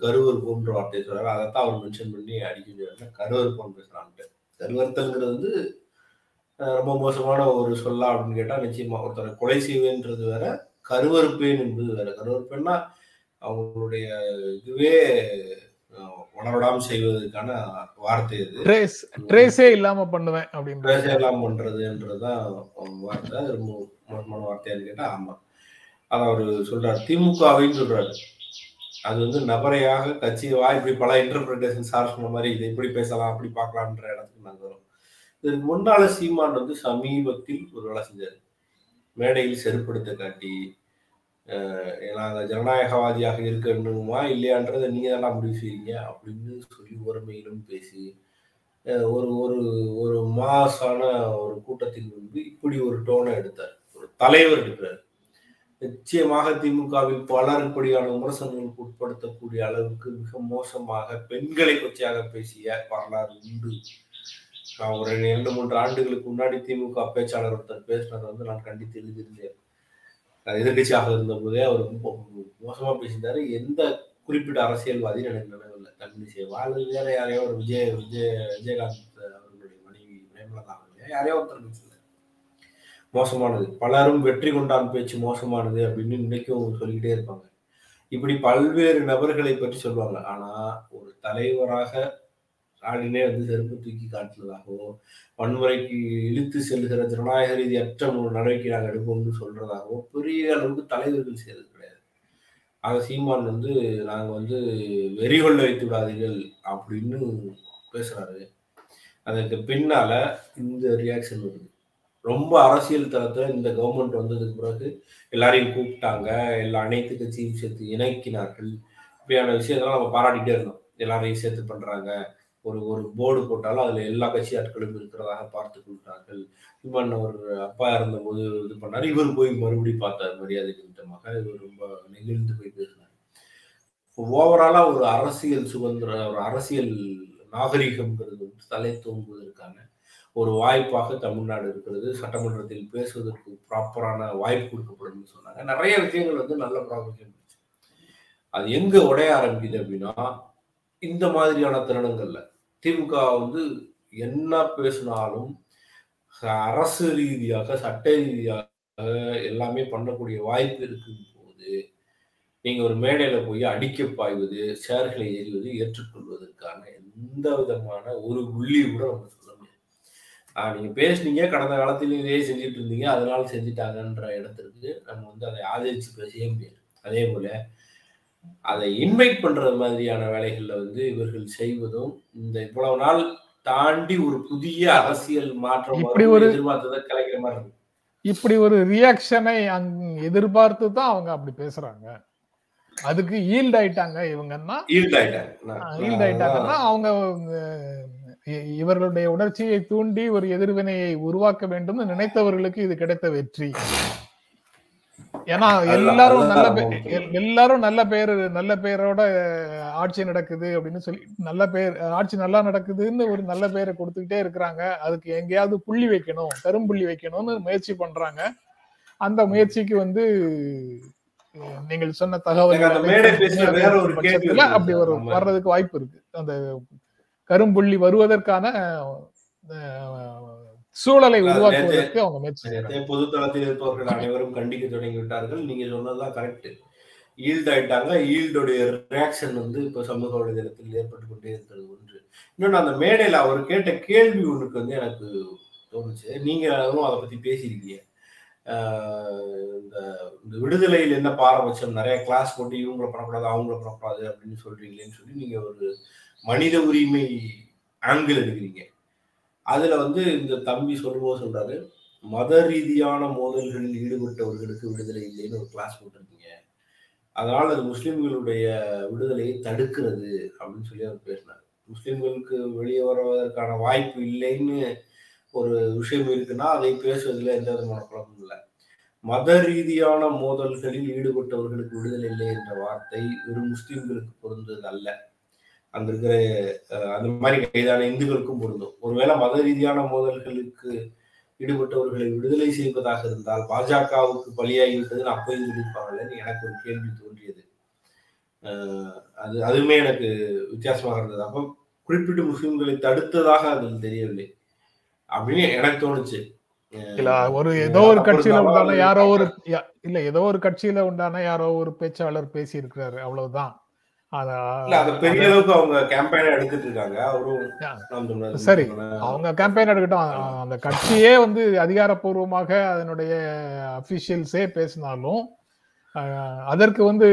கருவறுப்போன்ற வார்த்தையை சொல்றாரு. அதைத்தான் அவர் மென்ஷன் பண்ணி அடிக்க கருவறுப்போம் பேசுறான்ட்டு. கருவறுத்தல்ங்கிறது வந்து ரொம்ப மோசமான ஒரு சொல்லா அப்படின்னு கேட்டா நிச்சயமா ஒருத்தரை கொலை செய்வேன்றது வேற கருவறுப்பேன் என்பது வேற. கருவறுப்பேன்னா அவங்களுடைய இதுவே வளரடாமல் செய்வதற்கான வார்த்தை இது ட்ரேஸ் ட்ரேஸே இல்லாம பண்ணுவேன் அப்படின்ற பேசலாம் பண்றதுன்றதுதான் வார்த்தை. ரொம்ப மோசமான வார்த்தையான்னு கேட்டா ஆமா. அதை அவர் சொல்றாரு. திமுகவின்னு சொல்றாரு. அது வந்து நபரையாக கட்சி வா இப்படி பல இன்டர்பிரிட்டேஷன் சார் சொன்ன மாதிரி இதை இப்படி பேசலாம் அப்படி பார்க்கலாம்ன்ற இடத்துக்கு நாங்கள் வரோம். இதுக்கு முன்னால சீமான் வந்து சமீபத்தில் ஒரு வேலை செஞ்சார். மேடையில் செருப்படுத்த காட்டி நாங்கள் ஜனநாயகவாதியாக இருக்கணுமா இல்லையான்றதை நீங்க தான் முடிவு செய்வீங்க அப்படின்னு சொல்லி ஒருமையிலும் பேசி ஒரு ஒரு ஒரு மாசான ஒரு கூட்டத்தில் முன்பு இப்படி ஒரு டோனை எடுத்தார். ஒரு தலைவர் எடுக்கிறார். நிச்சயமாக திமுகவில் பலர் இப்படியான விமர்சனங்களுக்கு உட்படுத்தக்கூடிய அளவுக்கு மிக மோசமாக பெண்களை கொச்சையாக பேசிய வரலாறு உண்டு. ஒரு இரண்டு மூன்று ஆண்டுகளுக்கு முன்னாடி திமுக பேச்சாளர் ஒருத்தர் பேசினதை வந்து நான் கண்டித்து எழுதியிருந்தேன். எதிர்கட்சியாக இருந்த போதே அவர் மோசமா பேசியிருந்தாரு. எந்த குறிப்பிட்ட அரசியல்வாதின்னு எனக்கு நினைவில்லை. தமிழிசை வாழ் வேற யாரையோ ஒரு விஜய் விஜய் விஜயகாந்த் அவர்களுடைய மனைவி பிரேமலதா அவர்களே யாரையோ ஒருத்தர் பேசல மோசமானது. பலரும் வெற்றி கொண்டான் பேச்சு மோசமானது அப்படின்னு இன்னைக்கும் சொல்லிக்கிட்டே இருப்பாங்க. இப்படி பல்வேறு நபர்களை பற்றி சொல்லுவாங்க ஆனா ஒரு தலைவராக ஸ்டாலினே வந்து செருப்பு தூக்கி காட்டுறதாகவோ வன்முறைக்கு இழுத்து செல்கிற ஜனநாயக ரீதியற்ற ஒரு நடவடிக்கை நாங்கள் எடுப்போம்னு சொல்றதாகவோ பெரிய அளவுக்கு தலைவர்கள் செய்யறது கிடையாது. ஆக சீமான் வந்து நாங்கள் வந்து வெறி கொள்ள வைத்து விடாதீர்கள் அப்படின்னு பேசுறாரு. அதுக்கு பின்னால இந்த ரியாக்ஷன் வருது. ரொம்ப அரசியல் தளத்துல இந்த கவர்மெண்ட் வந்ததுக்கு பிறகு எல்லாரையும் கூப்பிட்டாங்க. எல்லா அனைத்து கட்சியும் சேர்த்து இணைக்கினார்கள். இப்படியான விஷயத்தெல்லாம் நம்ம பாராட்டிட்டே இருந்தோம். எல்லாரையும் சேர்த்து பண்றாங்க. ஒரு ஒரு போர்டு போட்டாலும் அதுல எல்லா கட்சி ஆட்களும் இருக்கிறதாக பார்த்து கொள்கிறார்கள். இவன் அவர் அப்பா இருந்தபோது இது பண்ணாரு. இவர் போய் மறுபடியும் பார்த்தார் மரியாதை நிமித்தமாக. இவர் ரொம்ப நெகிழ்ந்து போய் பேசினார். ஓவராலா ஒரு அரசியல் சுதந்திர ஒரு அரசியல் நாகரிகம்ங்கிறது வந்து தலை தோங்குவதற்கான ஒரு வாய்ப்பாக தமிழ்நாடு இருக்கிறது. சட்டமன்றத்தில் பேசுவதற்கு ப்ராப்பரான வாய்ப்பு கொடுக்கப்படும் சொன்னாங்க. நிறைய விஷயங்கள் வந்து நல்ல ப்ராப்ளம் அது எங்க உடைய ஆரம்பிக்குது அப்படின்னா இந்த மாதிரியான தருணங்கள்ல. திமுக வந்து என்ன பேசினாலும் அரசு ரீதியாக சட்ட ரீதியாக எல்லாமே பண்ணக்கூடிய வாய்ப்பு இருக்கும் போது நீங்க ஒரு மேடையில போய் அடிக்க பாய்வது சேர்களை எறிவது ஏற்றுக்கொள்வதற்கான எந்த விதமான ஒரு புள்ளி கூட நம்ம சொல்ல முடியாது. நீங்க பேசுனீங்க கடந்த காலத்திலும் இதே செஞ்சுட்டு இருந்தீங்க அதனால செஞ்சுட்டாங்கன்ற இடத்திற்கு நம்ம வந்து அதை ஆதரிச்சு பேசவே முடியாது. அதே போல அதை இன்வைட் பண்றது மாதிரியான வேலைகள்ல வந்து இவர்கள் செய்வதும் இந்த இவ்வளவு நாள் தாண்டி ஒரு புதிய அரசியல் மாற்றம் எதிர்பார்த்ததை கலைக்கிற மாதிரி இருக்கு. இப்படி ஒரு ரியாக்ஷனை எதிர்பார்த்து தான் அவங்க அப்படி பேசுறாங்க. அதுக்கு ஈல்ட் ஆயிட்டாங்க இவங்கன்னா. ஈல்ட் ஆயிட்டாங்க. ஈல்ட் ஆயிட்டாங்கன்னா அவங்க இவர்களுடைய உணர்ச்சியை தூண்டி ஒரு எதிர்வினையை உருவாக்க வேண்டும் நினைத்தவர்களுக்கு இது கிடைத்த வெற்றி. ஏன்னா எல்லாரும் நல்ல எல்லாரும் நல்ல பேர் நல்ல பேரோட ஆட்சி நடக்குது அப்படின்னு சொல்லி நல்ல பேர் ஆட்சி நல்லா நடக்குதுன்னு ஒரு நல்ல பேரை கொடுத்துக்கிட்டே இருக்கிறாங்க. அதுக்கு எங்கேயாவது புள்ளி வைக்கணும் கரும்புள்ளி வைக்கணும்னு முயற்சி பண்றாங்க. அந்த முயற்சிக்கு வந்து நீங்கள் சொன்ன தகவல் அப்படி ஒரு வர்றதுக்கு வாய்ப்பு இருக்கு. அந்த கரும்புள்ளி வருவதற்கான சூழலை உருவாக்குவதற்கு அவங்க முயற்சி பொது தளத்தில் இருப்பவர்கள் அனைவரும் கண்டிக்க தொடங்கி விட்டார்கள் நீங்க சொன்னதுதான் கரெக்ட் ஈல்ட் ஆயிட்டாங்க. ஈல்டுடைய ரியாக்ஷன் வந்து இப்ப சமூக வலைதளத்தில் ஏற்பட்டு கொண்டே இருக்கிறது ஒன்று. இன்னொன்று அந்த மேடையில அவர் கேட்ட கேள்வி ஒண்ணுக்கு வந்து எனக்கு தோணுச்சு. நீங்க அதுவும் அதை பத்தி பேசியிருக்கீங்க. இந்த இந்த விடுதலையில் என்ன பாரபட்சம்? நிறைய கிளாஸ் போட்டு இவங்களை பண்ணக்கூடாது அவங்கள பண்ணக்கூடாது அப்படின்னு சொல்றீங்களேன்னு சொல்லி நீங்க ஒரு மனித உரிமை ஆங்கிள் எடுக்கிறீங்க. அதுல வந்து இந்த தம்பி சொல்லும்போது சொல்றாரு மத ரீதியான மோதல்களில் ஈடுபட்டவர்களுக்கு விடுதலை இல்லைன்னு ஒரு கிளாஸ் போட்டிருக்கீங்க. அதனால அது முஸ்லிம்களுடைய விடுதலையை தடுக்கிறது அப்படின்னு சொல்லி அவர் பேசினார். முஸ்லிம்களுக்கு வெளியே வருவதற்கான வாய்ப்பு இல்லைன்னு ஒரு விஷயம் இருக்குன்னா அதை பேசுவதில் எந்த விதமான குழப்பம் இல்லை. மத ரீதியான மோதல்களில் ஈடுபட்டவர்களுக்கு விடுதலை இல்லை என்ற வார்த்தை வெறும் முஸ்லிம்களுக்கு பொருந்தது அல்ல. அங்க இருக்கிற அந்த மாதிரி கைதான இந்துக்களுக்கும் பொருந்தும். ஒருவேளை மத ரீதியான மோதல்களுக்கு ஈடுபட்டவர்களை விடுதலை செய்வதாக இருந்தால் பாஜகவுக்கு பலியாகிவிட்டதுன்னு அப்பயும் சொல்லியிருப்பாங்கன்னு எனக்கு ஒரு கேள்வி தோன்றியது. அது அதுவுமே எனக்கு வித்தியாசமாக இருந்தது. அப்போ குறிப்பிட்டு முஸ்லிம்களை தடுத்ததாக அதில் தெரியவில்லை. அப்படின்னு எனக்கு தோணுச்சு. இல்ல ஒரு ஏதோ ஒரு கட்சியில உண்டான யாரோ ஒரு இல்ல ஏதோ ஒரு கட்சியில உண்டான யாரோ ஒரு பேச்சாளர் பேசி இருக்கிறாரு அவ்வளவுதான். பெரிய அளவுக்கு அவங்க கேம்பெயினா எடுத்துட்டு இருக்காங்க. அவரும் நாம் தமிழர் சரி. அவங்க கேம்பெயின் எடுக்கட்டும். அந்த கட்சியே வந்து அதிகாரப்பூர்வமாக அதனுடைய அபிஷியல்ஸே பேசினாலும் அதற்கு வந்து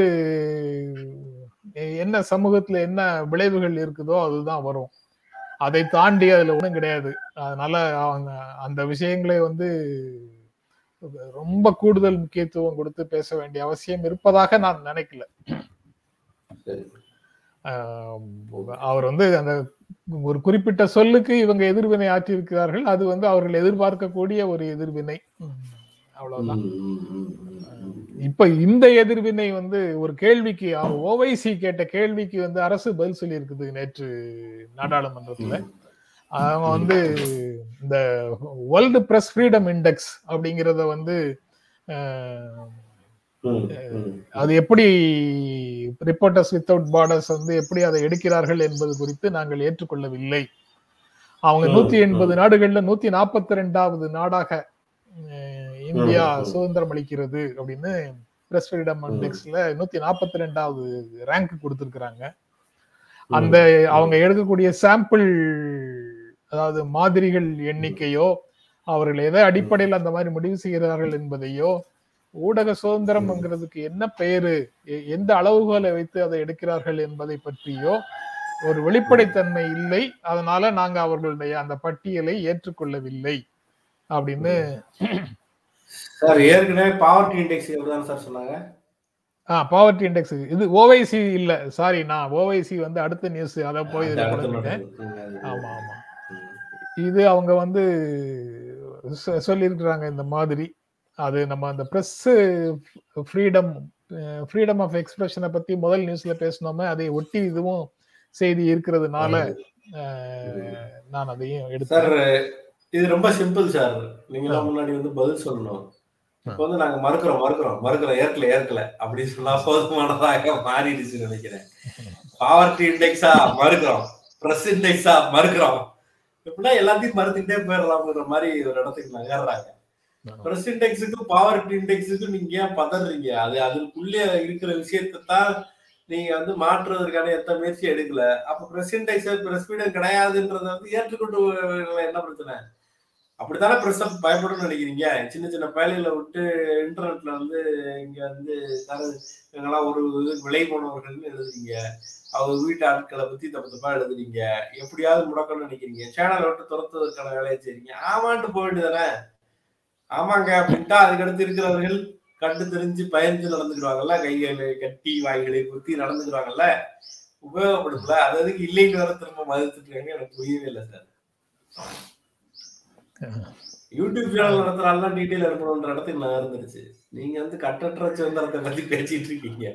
என்ன சமூகத்துல என்ன விளைவுகள் இருக்குதோ அதுதான் வரும். அதை தாண்டி அதுல ஒண்ணும் கிடையாது. அதனால அவங்க அந்த விஷயங்களை வந்து ரொம்ப கூடுதல் முக்கியத்துவம் கொடுத்து பேச வேண்டிய அவசியம் இருப்பதாக நான் நினைக்கல. அவர் வந்து அந்த ஒரு குறிப்பிட்ட சொல்லுக்கு இவங்க எதிர்வினை ஆற்றியிருக்கிறார்கள். அது வந்து அவர்கள் எதிர்பார்க்கக்கூடிய ஒரு எதிர்வினை. அவ்வளவுதான். இப்ப இந்த எதிர்வினை வந்து ஒரு கேள்விக்கு ஓவைசி கேட்ட கேள்விக்கு வந்து அரசு பதில் சொல்லி இருக்குது நேற்று நாடாளுமன்றத்துல. அவங்க வந்து இந்த வேர்ல்டு பிரஸ் ஃப்ரீடம் இண்டெக்ஸ் அப்படிங்கிறத வந்து. அது எப்படி ரிப்போர்ட்டர்ஸ் வித்தவுட் பார்டர்ஸ் வந்து எப்படி அதை எடுக்கிறார்கள் என்பது குறித்து நாங்கள் ஏற்றுக்கொள்ளவில்லை. அவங்க நூத்தி எண்பது நாடுகள்ல நூத்தி நாற்பத்தி ரெண்டாவது நாடாக இந்தியா. சுதந்திரம் அளிக்கிறது அப்படின்னு பிரஸ் ஃப்ரீடம் இண்டெக்ஸ்ல நூத்தி நாற்பத்தி ரெண்டாவது ரேங்க் கொடுத்திருக்கிறாங்க அந்த அவங்க எடுக்கக்கூடிய சாம்பிள் அதாவது மாதிரிகள் எண்ணிக்கையோ அவர்கள் எதை அடிப்படையில் அந்த மாதிரி முடிவு செய்கிறார்கள் என்பதையோ ஊடக சுதந்திரம்ங்கிறதுக்கு என்ன பெயரு? எந்த அளவுகோலை வைத்து அதை எடுக்கிறார்கள் என்பதை பற்றியோ ஒரு வெளிப்படைத்தன்மை இல்லை. அதனால நாங்க அவர்களுடைய அந்த பட்டியலை ஏற்றுக்கொள்ளவில்லை. அப்படின்னு சார் ஏற்கனவே பாவர்ட்டி இண்டெக்ஸ் எப்படிதான் சார் சொன்னாங்க? ஆ பாவர்ட்டி இண்டெக்ஸ் இது ஓவைசி இல்ல. சாரி நான் ஓவைசி வந்து அடுத்த நியூஸ் அதை போய் ஆமா ஆமா. இது அவங்க வந்து சொல்லியிருக்கிறாங்க இந்த மாதிரி. அது நம்ம அந்த பிரஸ் ஃப்ரீடம் ஃப்ரீடம் ஆஃப் எக்ஸ்பிரஷனை பத்தி முதல் நியூஸ்ல பேசினோமே அதை ஒட்டி இதுவும் செய்தி இருக்கிறதுனால நான் அதையும் சார் எடுத்தேன் இது ரொம்ப சிம்பிள் சார். நீங்க முன்னாடி வந்து பதில் சொல்லணும். இப்ப வந்து நாங்க மறுக்கிறோம் மறுக்கிறோம் மறுக்கிறோம் ஏற்கல ஏற்கல அப்படி சொன்னா போதுமானதாக மாறிடுச்சு நினைக்கிறேன். பாவர்ட்டி இண்டெக்ஸா மறுக்கிறோம். பிரஸ் இண்டெக்ஸா மறுக்கிறோம். இப்படின்னா எல்லாத்தையும் மறுத்துக்கிட்டே போயிடலாம்ங்கிற மாதிரி ஒரு இடத்துக்கு நகர்றாங்க. பிரஸ் இண்டெக்ஸுக்கு பாவர்ட்டி இண்டெக்ஸுக்கு நீங்க ஏன் பதறீங்க? அது அதுக்குள்ளே இருக்கிற விஷயத்தை தான் நீங்க வந்து மாற்றுவதற்கான எந்த முயற்சி எடுக்கல. அப்ப பிரஸ் இண்டெக்ஸ் பிரஸ் ஃப்ரீடம் கிடையாதுன்றத வந்து ஏற்றுக்கொண்டு என்ன பிரச்சனை? அப்படித்தானே பிரஸ் பயப்படணும்னு நினைக்கிறீங்க? சின்ன சின்ன பயலிகளை விட்டு இன்டர்நெட்ல வந்து இங்க வந்து எங்கெல்லாம் ஒரு விலை போனவர்கள்னு எழுதுறீங்க. அவங்க வீட்டு ஆட்களை பத்தி தப்பு தப்பா எழுதுறீங்க. எப்படியாவது முடக்கணும்னு நினைக்கிறீங்க. சேனலை விட்டு துரத்துவதற்கான வேலையை செய்றீங்க. ஆமான்ட்டு போயிட்டு தானே ஆமாங்க அப்படின்ட்டா அதுக்கடுத்து இருக்கிறவர்கள் கண்டு தெரிஞ்சு பயந்து நடந்துக்கிறாங்கல்ல கைகளை கட்டி வாய்களை குத்தி நடந்துக்கிறாங்கல்ல உபயோகப்படுத்தல. அது அதுக்கு இல்லைன்னு வர திரும்ப மதித்துட்டு இருக்காங்க எனக்கு புரியவே இல்லை சார். யூடியூப் சேனல் நடத்துறாலாம் டீட்டெயில் இருக்கணும்ன்ற இடத்துக்கு நான் இருந்துருச்சு. நீங்க வந்து கட்டற்ற சுதந்திரத்தை பத்தி பேசிட்டு இருக்கீங்க.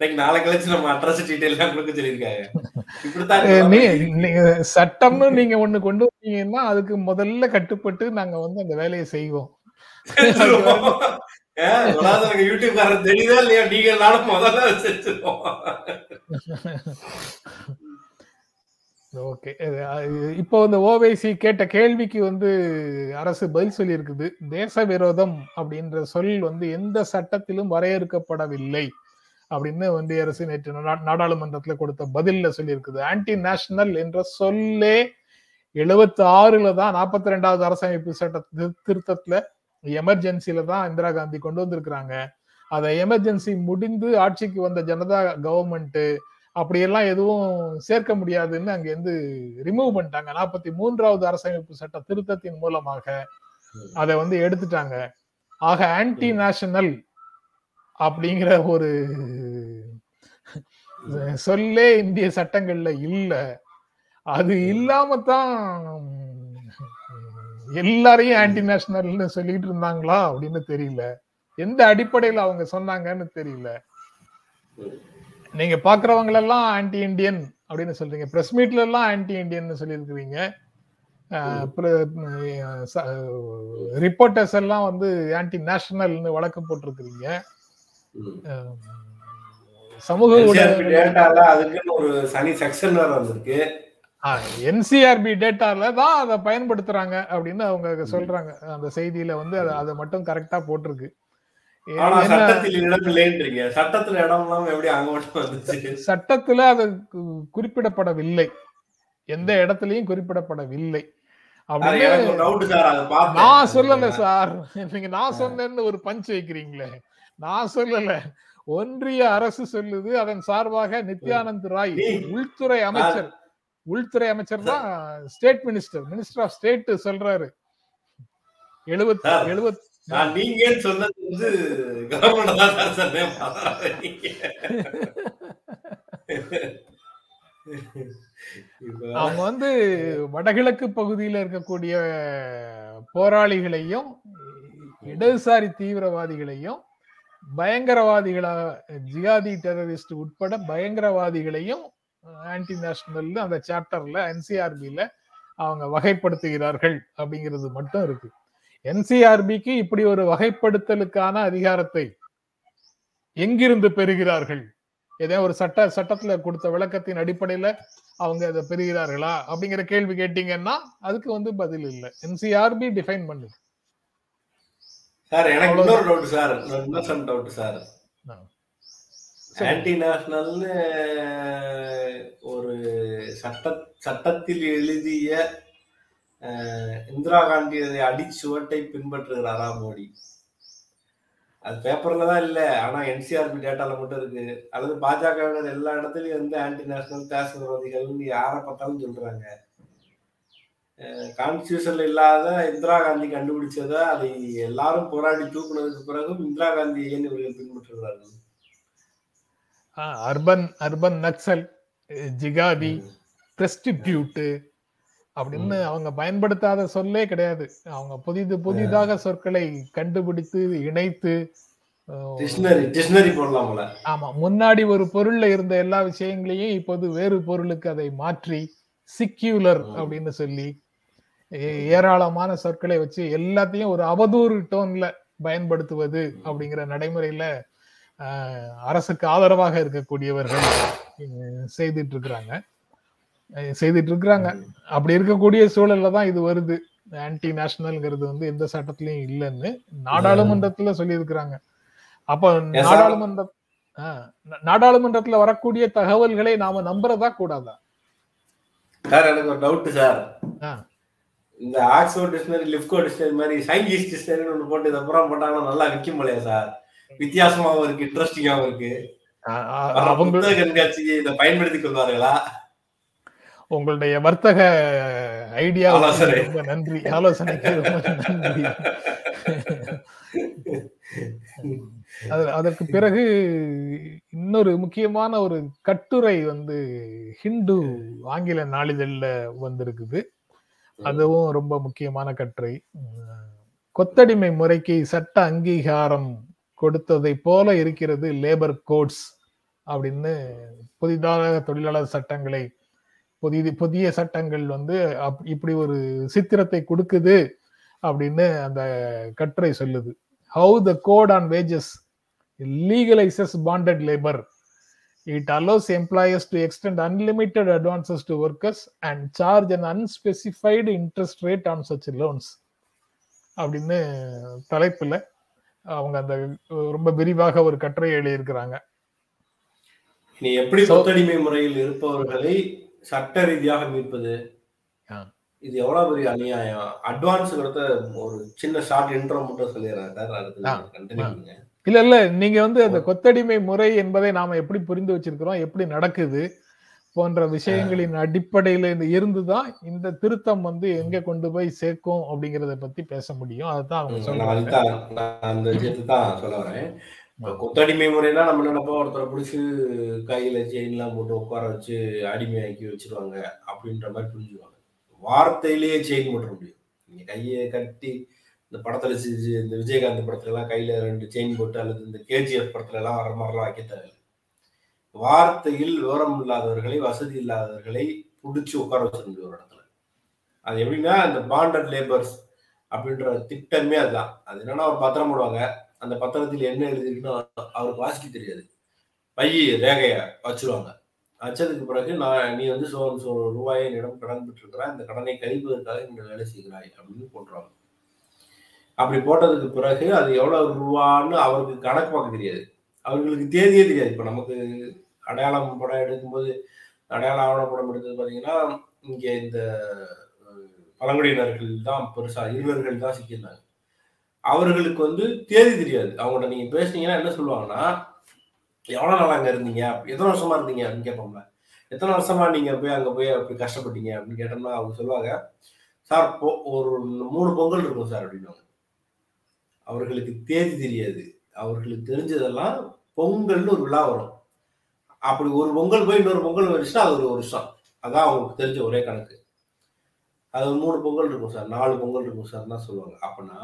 லைக் நாளை கழிச்சு நம்ம அட்ரஸ் டீட்டெயில் எல்லாம் கொடுக்க சொல்லியிருக்காங்க. இப்படித்தான் சட்டம்னு நீங்க ஒண்ணு கொண்டு வந்தீங்கன்னா அதுக்கு முதல்ல கட்டுப்பட்டு நாங்க வந்து அந்த வேலையை செய்வோம். செஞ்சுருவோம். ஏன், தெரியுதா இல்லையா நீங்க நானும் முதல்ல செஞ்சிருவோம் ஓகே இப்போ இந்த ஓவைசி கேட்ட கேள்விக்கு வந்து அரசு பதில் சொல்லி இருக்குது தேச விரோதம் அப்படின்ற சொல் வந்து எந்த சட்டத்திலும் வரையறுக்கப்படவில்லை அப்படின்னு ஒன்றிய அரசு நேற்று நாடாளுமன்றத்துல கொடுத்த பதில்ல சொல்லியிருக்குது ஆன்டி நேஷனல் என்ற சொல்லே எழுபத்தி ஆறுல தான் நாற்பத்தி ரெண்டாவது அரசமைப்பு சட்ட திருத்தத்துல எமர்ஜென்சில தான் இந்திரா காந்தி கொண்டு வந்திருக்கிறாங்க. அதை எமர்ஜென்சி முடிந்து ஆட்சிக்கு வந்த ஜனதா கவர்மெண்ட் அப்படியெல்லாம் எதுவும் சேர்க்க முடியாதுன்னு அங்க இருந்து ரிமூவ் பண்ணிட்டாங்க. நாற்பத்தி மூன்றாவது அரசமைப்பு சட்ட திருத்தத்தின் மூலமாக அதை வந்து எடுத்துட்டாங்க. ஆக ஆன்டி நேஷனல் அப்படிங்கிற ஒரு சொல்லே இந்திய சட்டங்கள்ல இல்ல. அது இல்லாம தான் எல்லாரையும் ஆன்டி நேஷனல்னு சொல்லிட்டு இருந்தாங்களா அப்படின்னு தெரியல. எந்த அடிப்படையில அவங்க சொன்னாங்கன்னு தெரியல. நீங்க பாக்குறவங்க எல்லாம் ஆன்டி இண்டியன் அப்படின்னு சொல்றீங்க. பிரஸ் மீட்ல எல்லாம் ஆன்டி இந்தியன் சொல்லியிருக்கிறீங்க ரிப்போர்ட்டர்ஸ் எல்லாம் வந்து ஆன்டி நேஷனல்னு வழக்கு போட்டிருக்கிறீங்க சமூக ஊடகங்கள் அதுக்குன்னு ஒரு சனி செக்ஷன் வேற வந்திருக்கு. என்சிஆர்பி டேட்டால தான் அதை பயன்படுத்துறாங்க அப்படின்னு அவங்க சொல்றாங்க. அந்த செய்தியில வந்து அதை மட்டும் கரெக்டா போட்டிருக்கு. சட்டத்தில் அது குறிப்பிடப்படவில்லை. எந்த இடத்துலயும் குறிப்பிடப்படவில்லை. நான் சொல்லல சார் நீங்க நான் சொன்னேன்னு ஒரு பஞ்ச் வைக்கிறீங்களே. நான் சொல்லல. ஒன்றிய அரசு சொல்லுது அதன் சார்பாக நித்யானந்த் ராய் உள்துறை அமைச்சர். உள்துறை அமைச்சர் தான் state minister minister of state சொல்றாரு எழுபத் சார். எழுபத் நான் நீங்கன்னு சொன்னது வந்து அவங்க வந்து வடகிழக்கு பகுதியில் இருக்கக்கூடிய போராளிகளையும் இடதுசாரி தீவிரவாதிகளையும் பயங்கரவாதிகளா ஜிகாதி டெரரிஸ்ட் உட்பட பயங்கரவாதிகளையும் ஆன்டி நேஷனல் அந்த சாப்டர்ல என்சிஆர்பில அவங்க வகைப்படுத்துகிறார்கள் அப்படிங்கிறது மட்டும் இருக்கு என்சிஆர்பிக்கு இப்படி ஒரு வகைப்படுத்தலுக்கான அதிகாரத்தை எங்கிருந்து பெறுகிறார்கள் ஏதோ ஒரு சட்ட சட்டத்துல கொடுத்த விளக்கத்தின் அடிப்படையில அவங்க அதை பெறுகிறார்களா அப்படிங்கிற கேள்வி கேட்டீங்கன்னா அதுக்கு வந்து பதில் இல்லை என்சிஆர்பி டிஃபைன் பண்ணுது சார் எனக்கு. இன்னொரு டவுட் சார். சரி. ஆன்டி நேஷனல்னு ஒரு சட்ட சட்டத்தில் எழுதிய இந்திரா காந்தி அடிச்சுவட்டை பின்பற்றுகிறாரா மோடி. அது பேப்பர்ல தான் இல்லை ஆனா என்சிஆர்பி டேட்டால மட்டும் இருக்கு. அல்லது பாஜகவினர் எல்லா இடத்துலயும் வந்து ஆன்டி நேஷனல் தேசவிரோதிகள்னு யாரை பார்த்தாலும் சொல்றாங்க. கான்ஸ்டியூஷன்ல இல்லாத இந்திரா காந்தி கண்டுபிடிச்சதை அதை எல்லாரும் போராடி தூக்குனதுக்கு பிறகும் இந்திரா காந்தி ஏன் இவர்கள் பின்பற்றுகிறார்கள்? அர்பன் அர்பன் நக்சல் ஜிகாதி பிரஸ்டிடியூட் அப்படின்னு அவங்க பயன்படுத்தாத சொல்லே கிடையாது. அவங்க புதிது புதிதாக சொற்களை கண்டுபிடித்து இணைத்து ஆமா முன்னாடி ஒரு பொருள்ல இருந்த எல்லா விஷயங்களையும் இப்போது வேறு பொருளுக்கு அதை மாற்றி சிக்யூலர். அப்படின்னு சொல்லி ஏராளமான சொற்களை வச்சு எல்லாத்தையும் ஒரு அவதூறு டோன்ல பயன்படுத்துவது அப்படிங்கிற நடைமுறையில அரசுக்கு ஆதரவாக இருக்கக்கூடியவர்கள் செய்துட்டு இருக்கிறாங்க செய்துட்டு இருக்கிறாங்க அப்படி இருக்கக்கூடிய சூழல்ல தான் இது வருது. ஆன்டி நேஷனல்ங்கிறது வந்து எந்த சட்டத்திலயும் இல்லைன்னு நாடாளுமன்றத்துல சொல்லியிருக்கிறாங்க. அப்ப. நாடாளுமன்ற நாடாளுமன்றத்துல வரக்கூடிய தகவல்களை நாம நம்புறதா கூடாதா? சார் எனக்கு ஒரு டவுட் சார். இந்த ஆக்ஸ்போர்ட் டிக்ஷனரி லிப்கோ டிக்ஷனரி மாதிரி சயின்டிஸ்ட் டிக்ஷனரி ஒன்று போட்டு இதை அப்புறம் போட்டாங்கன்னா நல்லா விற்கும் போலையா சார் வித்தியாசமாவும் இருக்கு. இன்ட்ரெஸ்டிங்காவும் இருக்கு அவங்க கண்காட்சிக்கு இதை பயன்படுத்திக் கொள்வார்களா? உங்களுடைய வர்த்தக ஐடியா. ரொம்ப நன்றி. ஆலோசனைக்கு ரொம்ப நன்றி. அது அதற்கு பிறகு இன்னொரு முக்கியமான ஒரு கட்டுரை வந்து ஹிந்து ஆங்கில நாளிதழ்ல வந்திருக்குது. அதுவும் ரொம்ப முக்கியமான கட்டுரை. கொத்தடிமை முறைக்கு சட்ட அங்கீகாரம் கொடுத்ததை போல இருக்கிறது லேபர் கோட்ஸ் அப்படின்னு புதிதாக தொழிலாளர் சட்டங்களை புதிய புதிய சட்டங்கள் வந்து இப்படி ஒரு சித்திரத்தை கொடுக்குது அப்படின்னு அந்த கட்டுரை சொல்லுது how the code on wages legalises bonded labour it allows employers to extend unlimited advances to workers and charge and unspecified interest rate on such loans அப்படின்னு தலைப்பில் அவங்க அந்த ரொம்ப விரிவாக ஒரு கட்டுரை எழுதியிருக்கிறாங்க. நீ எப்படி கொத்தடிமை முறையில் இருப்பவர்களை சட்ட ரீதியாக மீட்பது. இது எவ்வளவு பெரிய அநியாயம்? அட்வான்ஸ் கொடுத்த ஒரு சின்ன ஷார்ட் இன்ட்ரோ மட்டும் சொல்லிடுறேன். இல்ல இல்ல நீங்க வந்து அந்த கொத்தடிமை முறை என்பதை நாம எப்படி புரிந்து வச்சிருக்கிறோம் எப்படி நடக்குது போன்ற விஷயங்களின் அடிப்படையில இருந்து இருந்துதான் இந்த திருத்தம் வந்து எங்க கொண்டு போய் சேர்க்கும் அப்படிங்கறத பத்தி பேச முடியும். அதுதான் அவங்க நான் அந்த விஷயத்தை தான் சொல்ல வரேன். கொத்தடிமை முறைனா நம்ம நினைப்போம்? ஒருத்தரை பிடிச்சி கையில செயின் எல்லாம் போட்டு உட்கார வச்சு அடிமையாக்கி வச்சிருவாங்க அப்படின்ற மாதிரி புரிஞ்சுக்குவாங்க. வார்த்தையிலேயே செயின் போட்டுற முடியும். நீங்க கையை கட்டி இந்த படத்துல இந்த விஜயகாந்த் படத்துல எல்லாம் கையில ரெண்டு செயின் போட்டு அல்லது இந்த கேஜிஎஃப் படத்துல எல்லாம் வர மாதிரிலாம் வைக்க தேவையில்லை. வார்த்தையில் விவரம் இல்லாதவர்களை வசதி இல்லாதவர்களை பிடிச்சி உட்கார வச்சிட முடியும் ஒரு இடத்துல. அது எப்படின்னா இந்த பாண்டட் லேபர்ஸ் அப்படின்ற திட்டமே அதுதான். அது என்னன்னா ஒரு பத்திரம் போடுவாங்க. அந்த பத்திரத்தில் என்ன எழுதிருக்குன்னு அவருக்கு வாசிக்க தெரியாது. பைய ரேகைய வச்சிருவாங்க. வச்சதுக்கு பிறகு நான் நீ வந்து சோ சோ ரூபாயை என்னிடம் கடன் பெற்றிருக்கிற இந்த கடனை கழிப்பதற்காக நீங்கள் வேலை செய்கிறாய் அப்படின்னு போட்டுருவாங்க. அப்படி போட்டதுக்கு பிறகு அது எவ்வளவு ரூபான்னு அவருக்கு கணக்கு பார்க்க தெரியாது. அவர்களுக்கு தேதியே தெரியாது. இப்ப நமக்கு அடையாளம் படம் எடுக்கும்போது அடையாள ஆவணப்படம் எடுத்தது பார்த்தீங்கன்னா இங்கே இந்த பழங்குடியினர்கள் தான் பெருசாக இருவர்கள் தான் சிக்கியிருந்தாங்க. அவர்களுக்கு வந்து தேதி தெரியாது. அவங்கள்ட்ட நீங்கள் பேசுனீங்கன்னா என்ன சொல்லுவாங்கன்னா எவ்வளோ நாள் அங்கே இருந்தீங்க? எத்தனை வருஷமா இருந்தீங்க? அப்படின்னு கேட்போம்ல எத்தனை வருஷமா நீங்கள் போய் அங்கே போய் அப்படி கஷ்டப்பட்டீங்க? அப்படின்னு கேட்டோம்னா அவங்க சொல்லுவாங்க சார் பொ- ஒரு மூணு பொங்கல் இருக்கும் சார் அப்படின்னாங்க அவர்களுக்கு தேதி தெரியாது. அவர்களுக்கு தெரிஞ்சதெல்லாம் பொங்கல்னு ஒரு விழா வரும். அப்படி ஒரு பொங்கல் போய் இன்னொரு பொங்கல் வந்துச்சுன்னா அது ஒரு வருஷம். அதான் அவங்களுக்கு தெரிஞ்ச ஒரே கணக்கு. அது ஒரு மூணு பொங்கல் இருக்கும் சார். நாலு பொங்கல் இருக்கும் சார் தான் சொல்லுவாங்க. அப்படின்னா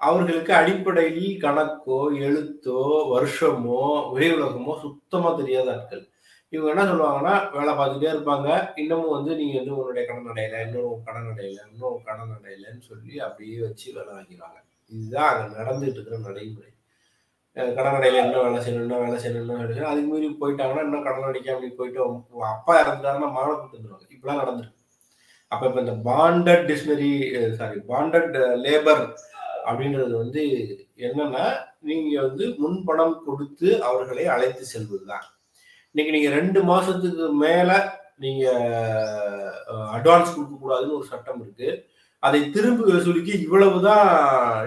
அவர்களுக்கு அடிப்படையில் கணக்கோ எழுத்தோ வருஷமோ உயர் உலகமோ சுத்தமாக தெரியாத ஆட்கள். இவங்க என்ன சொல்லுவாங்கன்னா வேலை பார்த்துட்டே இருப்பாங்க. இன்னமும் வந்து நீங்க வந்து உன்னுடைய கடன் அடையலை. இன்னொரு கடன் அடையலை. இன்னொரு கடன் அடையலைன்னு சொல்லி அப்படியே வச்சு வேலை வாங்கிடுவாங்க. இதுதான் அங்கே நடந்துட்டு இருக்கிற நடைமுறை. அஹ் கடன் என்ன வேலை செய்யணும்னா வேலை செய்யணும்னா என்ன அதுக்கு மீறி போயிட்டாங்கன்னா இன்னும் கடன் அடிக்க அப்படி போயிட்டு அப்பா இறந்துட்டாருன்னா மகனை கொடுத்துருவாங்க வந்துருவாங்க இப்படிலாம் நடந்திருக்கு. அப்ப இப்ப இந்த bonded dictionary sorry bonded labour அப்படின்றது வந்து என்னன்னா நீங்க வந்து முன்பணம் கொடுத்து அவர்களை அழைத்து செல்வதுதான். இன்னைக்கு நீங்க ரெண்டு மாசத்துக்கு மேல நீங்க அட்வான்ஸ் கொடுக்க கூடாதுன்னு ஒரு சட்டம் இருக்கு. அதை திரும்ப வசூலிக்க இவ்வளவுதான்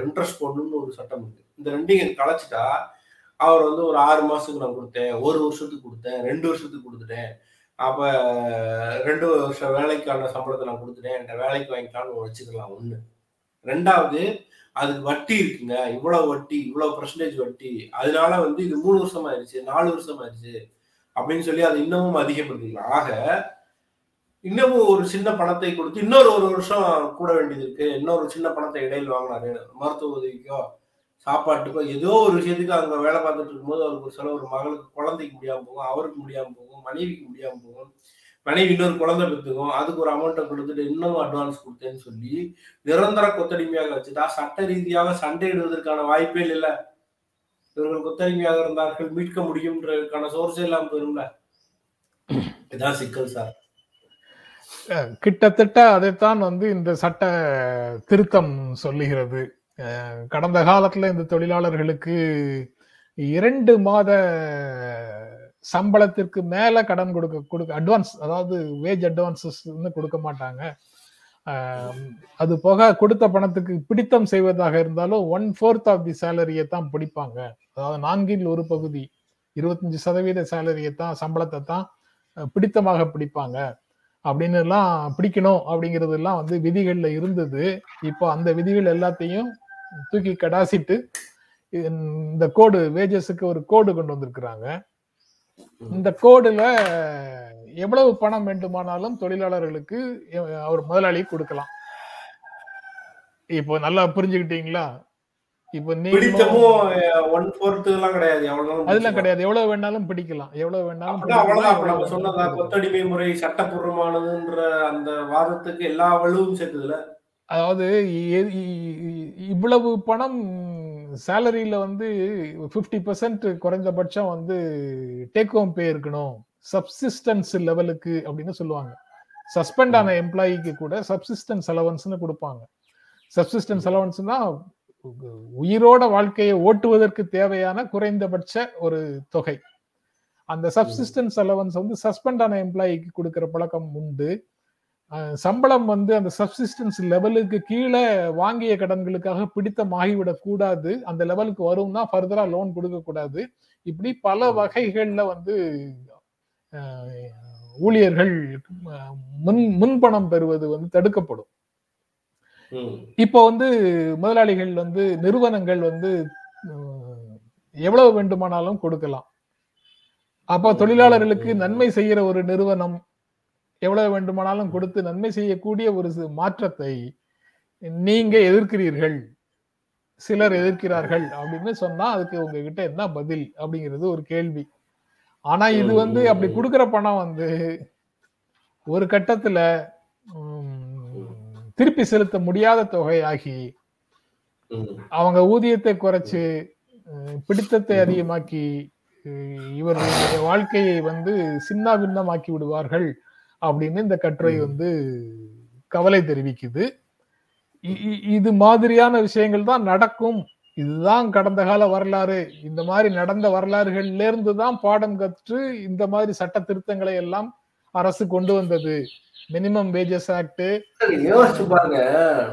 இன்ட்ரெஸ்ட் போடணும்னு ஒரு சட்டம் இருக்கு. இந்த ரெண்டையும் கலைச்சிட்டா அவர் வந்து ஒரு ஆறு மாசத்துக்கு நான் கொடுத்தேன் ஒரு வருஷத்துக்கு கொடுத்தேன் ரெண்டு வருஷத்துக்கு கொடுத்துட்டேன். அப்ப ரெண்டு வருஷம் வேலைக்கான சம்பளத்தை நான் கொடுத்துட்டேன் என்கிட்ட வேலைக்கு வாங்கிக்கலாம்னு வச்சுக்கலாம் ஒண்ணு. ரெண்டாவது அதுக்கு வட்டி இருக்குங்க. இவ்வளவு வட்டி இவ்வளவு பர்சன்டேஜ் வட்டி. அதனால வந்து இது மூணு வருஷம் ஆயிடுச்சு நாலு வருஷம் ஆயிடுச்சு அப்படின்னு சொல்லி அதை இன்னமும் அதிகப்படுத்திக்கலாம். ஆக இன்னமும் ஒரு சின்ன பணத்தை கொடுத்து இன்னொரு ஒரு வருஷம் கூட வேண்டியது இருக்கு. இன்னொரு சின்ன பணத்தை இடையில் வாங்கினாரு. மருத்துவ உதவிக்கோ சாப்பாட்டுக்கோ ஏதோ ஒரு விஷயத்துக்கு அங்க வேலை பார்த்துட்டு இருக்கும்போது அவருக்கு ஒரு சில ஒரு மகளுக்கு குழந்தைக்கு முடியாம போகும் அவருக்கு முடியாம போகும் மனைவிக்கு முடியாம போகும். மனைவி இன்னொரு குழந்தை பெற்றுக்கும் அதுக்கு ஒரு அமௌண்ட்டை கொடுத்துட்டு இன்னமும் அட்வான்ஸ் கொடுத்தேன்னு சொல்லி நிரந்தர கொத்தடிமையாக வச்சுட்டா சட்ட ரீதியாக சண்டையிடுவதற்கான வாய்ப்பே இல்லை இவர்கள் கொத்தடிமையாக இருந்தார்கள் மீட்க முடியும்ன்றதுக்கான சோர்ஸே இல்லாமல் போயிரும்ல. இதான் சிக்கல் சார் கிட்டத்தட்ட அதைத்தான் வந்து இந்த சட்ட திருத்தம் சொல்லுகிறது. கடந்த காலத்துல இந்த தொழிலாளர்களுக்கு இரண்டு மாத சம்பளத்திற்கு மேல கடன் கொடுக்க கொடுக்க அட்வான்ஸ் அதாவது வேஜ் அட்வான்சஸ் கொடுக்க மாட்டாங்க. அது போக கொடுத்த பணத்துக்கு பிடித்தம் செய்வதாக இருந்தாலும் ஒன் ஃபோர்த் ஆஃப் தி சேலரியை தான் பிடிப்பாங்க. அதாவது நான்கில் ஒரு பகுதி இருபத்தஞ்சு சதவீத சேலரியை தான் சம்பளத்தை தான் பிடித்தமாக பிடிப்பாங்க. அப்படின்னு எல்லாம் பிடிக்கணும் அப்படிங்கிறது எல்லாம் வந்து விதிகள்ல இருந்தது. இப்போ அந்த விதிகள் எல்லாத்தையும் தூக்கி கடாசிட்டு இந்த கோடு வேஜஸுக்கு ஒரு கோடு கொண்டு வந்திருக்கிறாங்க. இந்த கோடுல எவ்வளவு பணம் வேண்டுமானாலும் தொழிலாளர்களுக்கு அவர் முதலாளி கொடுக்கலாம். இப்போ நல்லா புரிஞ்சுக்கிட்டீங்களா? இப்போ பிடித்தமும் ஒன் ஃபோர்த்து எல்லாம் கிடையாது. எவ்வளவு நாளும் அதெல்லாம். கிடையாது. எவ்வளவு வேணாலும் பிடிக்கலாம். எவ்வளவு வேணாலும் அவ்வளவுதான் நம்ம சொன்னதா கொத்தடிமை முறை சட்டப்பூர்வமானதுன்ற அந்த வாதத்துக்கு எல்லா வலுவும் சேர்த்துதுல. அதாவது இவ்வளவு பணம் சேலரியில வந்து 50% பர்சன்ட் குறைந்தபட்சம் வந்து டேக் ஹோம் பே இருக்கணும். சப்சிஸ்டன்ஸ் லெவலுக்கு அப்படின்னு சொல்லுவாங்க. சஸ்பெண்ட் ஆன எம்ப்ளாயிக்கு கூட சப்சிஸ்டன்ஸ் அலவன்ஸ்னு கொடுப்பாங்க. சப்சிஸ்டன்ஸ் அலவன்ஸ்னா உயிரோட வாழ்க்கையை ஓட்டுவதற்கு தேவையான குறைந்தபட்ச ஒரு தொகை. அந்த சப்சிஸ்டன்ஸ் அலவன்ஸ் வந்து சஸ்பெண்ட் ஆன எம்ப்ளாயிக்கு கொடுக்கிற பழக்கம் உண்டு. சம்பளம் வந்து அந்த சப்சிஸ்டன்ஸ் லெவலுக்கு கீழே வாங்கிய கடன்களுக்காக பிடித்தம் ஆகிவிடக் கூடாது. அந்த லெவலுக்கு வரும்னா ஃபர்தரா லோன் கொடுக்க கூடாது. இப்படி பல வகைகள்ல வந்து ஊழியர்கள் முன் முன்பணம் பெறுவது வந்து தடுக்கப்படும். இப்போ வந்து முதலாளிகள் வந்து நிறுவனங்கள் வந்து எவ்வளவு வேண்டுமானாலும் கொடுக்கலாம். அப்போ தொழிலாளர்களுக்கு நன்மை செய்யற ஒரு நிறுவனம் எவ்வளவு வேண்டுமானாலும் கொடுத்து நன்மை செய்யக்கூடிய ஒரு மாற்றத்தை நீங்க எதிர்க்கிறீர்கள். சிலர் எதிர்க்கிறார்கள் அப்படின்னு சொன்னா அதுக்கு உங்ககிட்ட என்ன பதில் அப்படிங்கிறது ஒரு கேள்வி. ஆனா இது வந்து அப்படி கொடுக்கிற பணம் வந்து ஒரு கட்டத்துல திருப்பி செலுத்த முடியாத தொகையாகி. அவங்க ஊதியத்தை குறைச்சு பிடித்தத்தை அதிகமாக்கி இவர்களுடைய வாழ்க்கையை வந்து சின்ன பின்னமாக்கி விடுவார்கள் அப்படின்னு இந்த கட்டுரை வந்து கவலை தெரிவிக்குது. இது மாதிரியான விஷயங்கள் தான் நடக்கும். இதுதான் கடந்த கால வரலாறு. இந்த மாதிரி நடந்த வரலாறுகள்ல இருந்து தான் பாடம் கற்று இந்த மாதிரி சட்ட திருத்தங்களை எல்லாம் அரசு கொண்டு வந்தது. மினிமம் வேஜஸ் ஆக்ட் யோசிச்சு பாருங்க.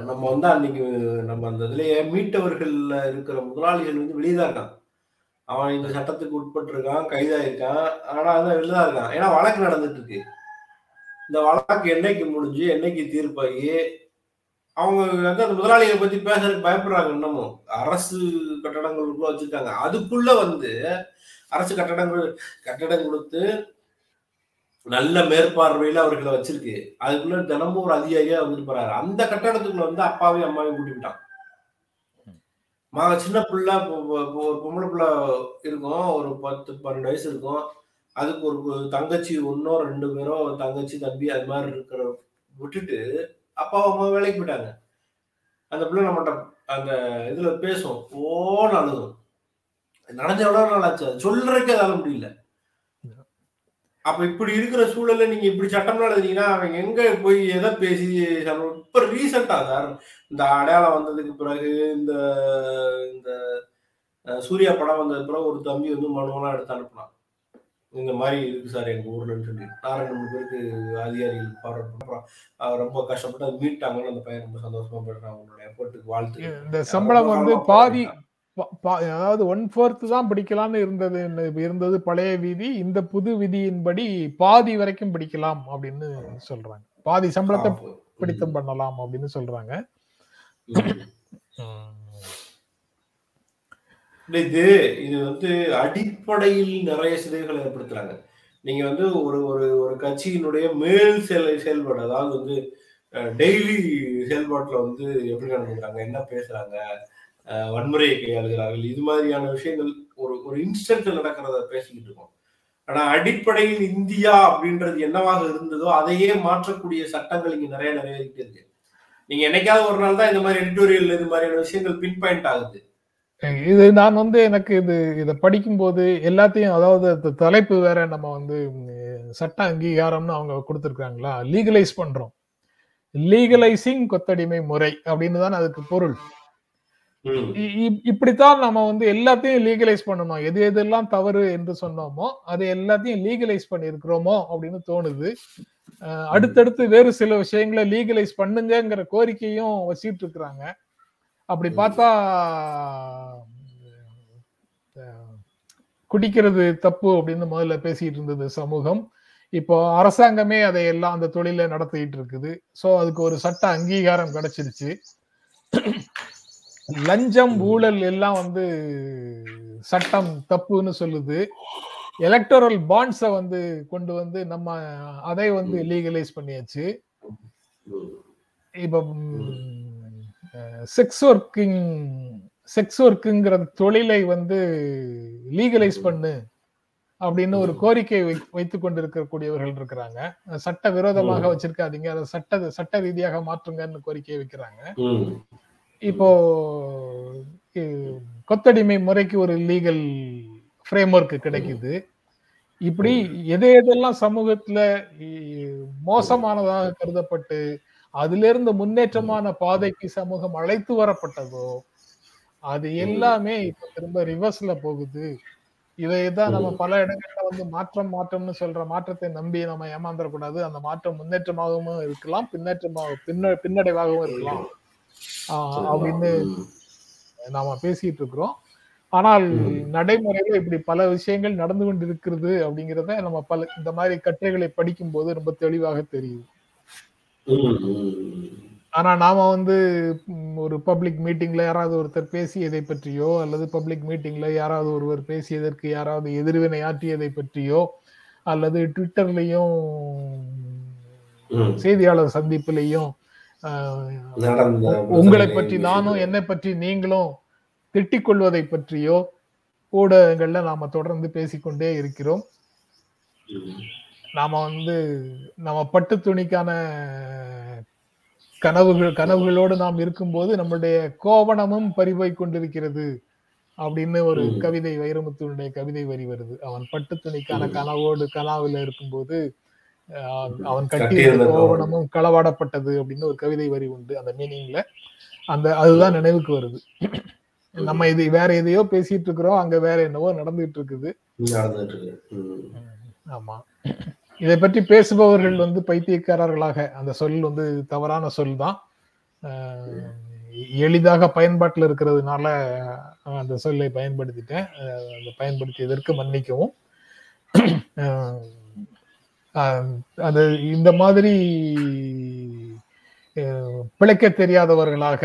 நம்ம வந்து அன்னைக்கு நம்ம அந்த இதுலயே மீட்டவர்கள்ல இருக்கிற முதலாளிகள் வந்து வெளியதான் இருக்கான் அவன் இந்த சட்டத்துக்கு உட்பட்டிருக்கான் கைதாயிருக்கான். ஆனா அதான் வெளியதான் இருக்கான். ஏன்னா வழக்கு நடந்துட்டு இருக்கு இந்த வழக்கு என்னைக்கு முடிஞ்சு என்னைக்கு தீர்ப்பாகி அவங்க வந்து அந்த முதலாளிகளை பத்தி பேசுறதுக்கு பயப்படுறாங்க இன்னமும் அரசு கட்டடங்களுக்குள்ள வச்சிருக்காங்க. அதுக்குள்ள வந்து அரசு கட்டடங்கள் கட்டடம் கொடுத்து நல்ல மேற்பார்வையில அவர்களை வச்சிருக்கு. அதுக்குள்ள தினமும் ஒரு அதிகாரியா வந்துட்டு போறாரு. அந்த கட்டடத்துக்குள்ள வந்து அப்பாவையும் அம்மாவையும் கூட்டிவிட்டான் மக சின்ன பிள்ளை ஒரு பொம்பளை பிள்ளை இருக்கும். ஒரு பத்து பன்னெண்டு வயசு இருக்கும். அதுக்கு ஒரு தங்கச்சி ஒன்னோ ரெண்டு பேரோ தங்கச்சி தம்பி அது மாதிரி இருக்கிற விட்டுட்டு அப்பாவும் அம்மா வேலைக்கு போயிட்டாங்க. அந்த பிள்ளை நம்மகிட்ட அந்த இதுல பேசும். ஓன்னு அழுகும். நடந்த எவ்வளவு நாள் ஆச்சு? அது அதால முடியல. அப்ப இப்படி இருக்கிற சூழல்ல நீங்க இப்படி சட்டம் எழுதினீங்கன்னா அவங்க எங்க போய் எதை பேசி இப்ப ரீசெண்டா சார் இந்த அடையாளம் வந்ததுக்கு பிறகு இந்த இந்த சூர்யா படம் வந்ததுக்கு பிறகு ஒரு தம்பி வந்து மனுவெல்லாம் எடுத்து அனுப்பினான். இந்த மாதிரி இருக்கு சார் எங்க ஊர்லன்னு சொல்லி. நான் ரெண்டு மூணு பேருக்கு அதிகாரிகள் பாராட்டு அப்புறம் ரொம்ப கஷ்டப்பட்டு அதை மீட்டாங்கன்னு அந்த பையன் ரொம்ப சந்தோஷமா போயிடுறான். அவங்களோட எஃபர்ட்டுக்கு வாழ்த்து. இந்த சம்பளம் வந்து பாதி அதாவது ஒன் ஃபோர்த் தான் பிடிக்கலாம்னு இருந்தது இருந்தது பழைய விதி இந்த புது விதியின்படி பாதி வரைக்கும் பிடிக்கலாம் அப்படின்னு சொல்றாங்க. பாதி சம்பளத்தை பிடித்தம் பண்ணலாம் அப்படின்னு சொல்றாங்க. இது இது வந்து அடிப்படையில் நிறைய சிதைவுகளை ஏற்படுத்துறாங்க. நீங்க வந்து ஒரு ஒரு ஒரு கட்சியினுடைய மேல் செயல் செயல்பாடு அதாவது வந்து டெய்லி செயல்பாட்டுல வந்து எப்படி நடந்துக்கிறாங்க என்ன பேசுறாங்க வன்முறையை கையாளுகிறார்கள். இது மாதிரியான விஷயங்கள் ஒரு ஒரு இன்ஸ்டன்ட்ல நடக்கிறத பேசிக்கிட்டு இருக்கோம். ஆனா அடிப்படையில் இந்தியா அப்படின்றது என்னவாக இருந்ததோ அதையே மாற்றக்கூடிய சட்டங்கள் இங்க நிறைய நிறைவேறிட்டு இருக்கு. நீங்க என்னைக்காவது ஒரு நாள் தான் இந்த மாதிரி எடிட்டோரியல் இது மாதிரியான விஷயங்கள் பின் பாயிண்ட் ஆகுது இது நான் வந்து எனக்கு இது இதை படிக்கும்போது எல்லாத்தையும் அதாவது தலைப்பு வேற நம்ம வந்து சட்ட அங்கீகாரம்னு அவங்க கொடுத்துருக்காங்களா லீகலைஸ் பண்றோம். லீகலைசிங் கொத்தடிமை முறை அப்படின்னு தான் அதுக்கு பொருள். இப்படித்தான் நம்ம வந்து எல்லாத்தையும் லீகலைஸ் பண்ணணும். எது எதெல்லாம் தவறு என்று சொன்னோமோ அது எல்லாத்தையும் லீகலைஸ் பண்ணியிருக்கிறோமோ அப்படின்னு தோணுது. அடுத்தடுத்து வேறு சில விஷயங்களை லீகலைஸ் பண்ணுங்கங்கிற கோரிக்கையும் வச்சிட்டு இருக்கிறாங்க. அப்படி பார்த்தா குடிக்கிறது தப்பு அப்படின்னு முதல்ல பேசிட்டு இருந்தது சமூகம். இப்போ அரசாங்கமே அதை எல்லாம் அந்த தொழிலை நடத்திட்டு இருக்குது. சோ அதுக்கு ஒரு சட்ட அங்கீகாரம் கிடைச்சிருச்சு. லஞ்சம் ஊழல் எல்லாம் வந்து சட்டம் தப்புன்னு சொல்லுது. எலக்டோரல் பாண்ட்ஸை வந்து கொண்டு வந்து நம்ம அதை வந்து லீகலைஸ் பண்ணியாச்சு. இப்போ செக்ஸ் ஒர்க்கிங் செக்ஸ் ஒர்க்குங்கிற தொழிலை வந்து லீகலைஸ் பண்ணு அப்படின்னு ஒரு கோரிக்கை வை- வைத்துக் கொண்டிருக்கக்கூடியவர்கள் இருக்கிறாங்க. சட்ட விரோதமாக வச்சிருக்காதீங்க. அதை சட்ட சட்ட ரீதியாக மாற்றுங்கன்னு கோரிக்கை வைக்கிறாங்க. இப்போ கொத்தடிமை முறைக்கு ஒரு லீகல் ஃப்ரேம்ஒர்க் கிடைக்குது. இப்படி எது எதெல்லாம் சமூகத்துல மோசமானதாக கருதப்பட்டு அதிலிருந்து முன்னேற்றமான பாதைக்கு சமூகம் அழைத்து வரப்பட்டதோ அது எல்லாமே இப்ப திரும்ப ரிவர்ஸ்ல போகுது. இதைதான் நம்ம பல இடங்கள்ல வந்து மாற்றம் மாற்றம்னு சொல்ற மாற்றத்தை நம்பி நம்ம ஏமாந்துடக்கூடாது அந்த மாற்றம் முன்னேற்றமாகவும் இருக்கலாம் பின்னேற்றமாக பின்ன பின்னடைவாகவும் இருக்கலாம். அப்படின்னு நாம பேசிட்டு இருக்கிறோம் ஆனால் நடைமுறையில இப்படி பல விஷயங்கள் நடந்து கொண்டு இருக்கிறது அப்படிங்கிறத நம்ம பல இந்த மாதிரி கட்டுரைகளை படிக்கும் போது ரொம்ப தெளிவாக தெரியுது. ஆனா நாம வந்து ஒரு பப்ளிக் மீட்டிங்ல யாராவது ஒருத்தர் பேசியதை பற்றியோ அல்லது பப்ளிக் மீட்டிங்ல யாராவது ஒருவர் பேசியதற்கு யாராவது எதிர்வினை ஆற்றியதை பற்றியோ அல்லது ட்விட்டர்லயும். செய்தியாளர் சந்திப்புலையும் உங்களை பற்றி நானும் என்னை பற்றி நீங்களும் திட்டிக் கொள்வதை பற்றியோ ஊடகங்கள்ல நாம தொடர்ந்து பேசிக்கொண்டே இருக்கிறோம். நாம வந்து நம்ம பட்டு துணிக்கான கனவுகள் கனவுகளோடு நாம் இருக்கும்போது நம்மளுடைய கோவணமும் பறிபோய் கொண்டிருக்கிறது அப்படின்னு ஒரு. கவிதை வைரமுத்துவனுடைய கவிதை வரி வருது அவன் பட்டு துணிக்கான கனவோடு கனாவுல இருக்கும்போது அவன் கட்டி கோவணமும் களவாடப்பட்டது அப்படின்னு ஒரு கவிதை வரி உண்டு அந்த மீனிங்ல அந்த அதுதான் நினைவுக்கு வருது. நம்ம இது வேற எதையோ பேசிட்டு இருக்கிறோம் அங்க வேற என்னவோ நடந்துட்டு இருக்குது. ஆமா. இதை பற்றி பேசுபவர்கள் வந்து பைத்தியக்காரர்களாக அந்த சொல் வந்து தவறான சொல் தான் எளிதாக பயன்பாட்டில் இருக்கிறதுனால அந்த சொல்லை பயன்படுத்திட்டேன். அந்த பயன்படுத்தியதற்கு மன்னிக்கவும். அது இந்த மாதிரி பிழைக்க தெரியாதவர்களாக.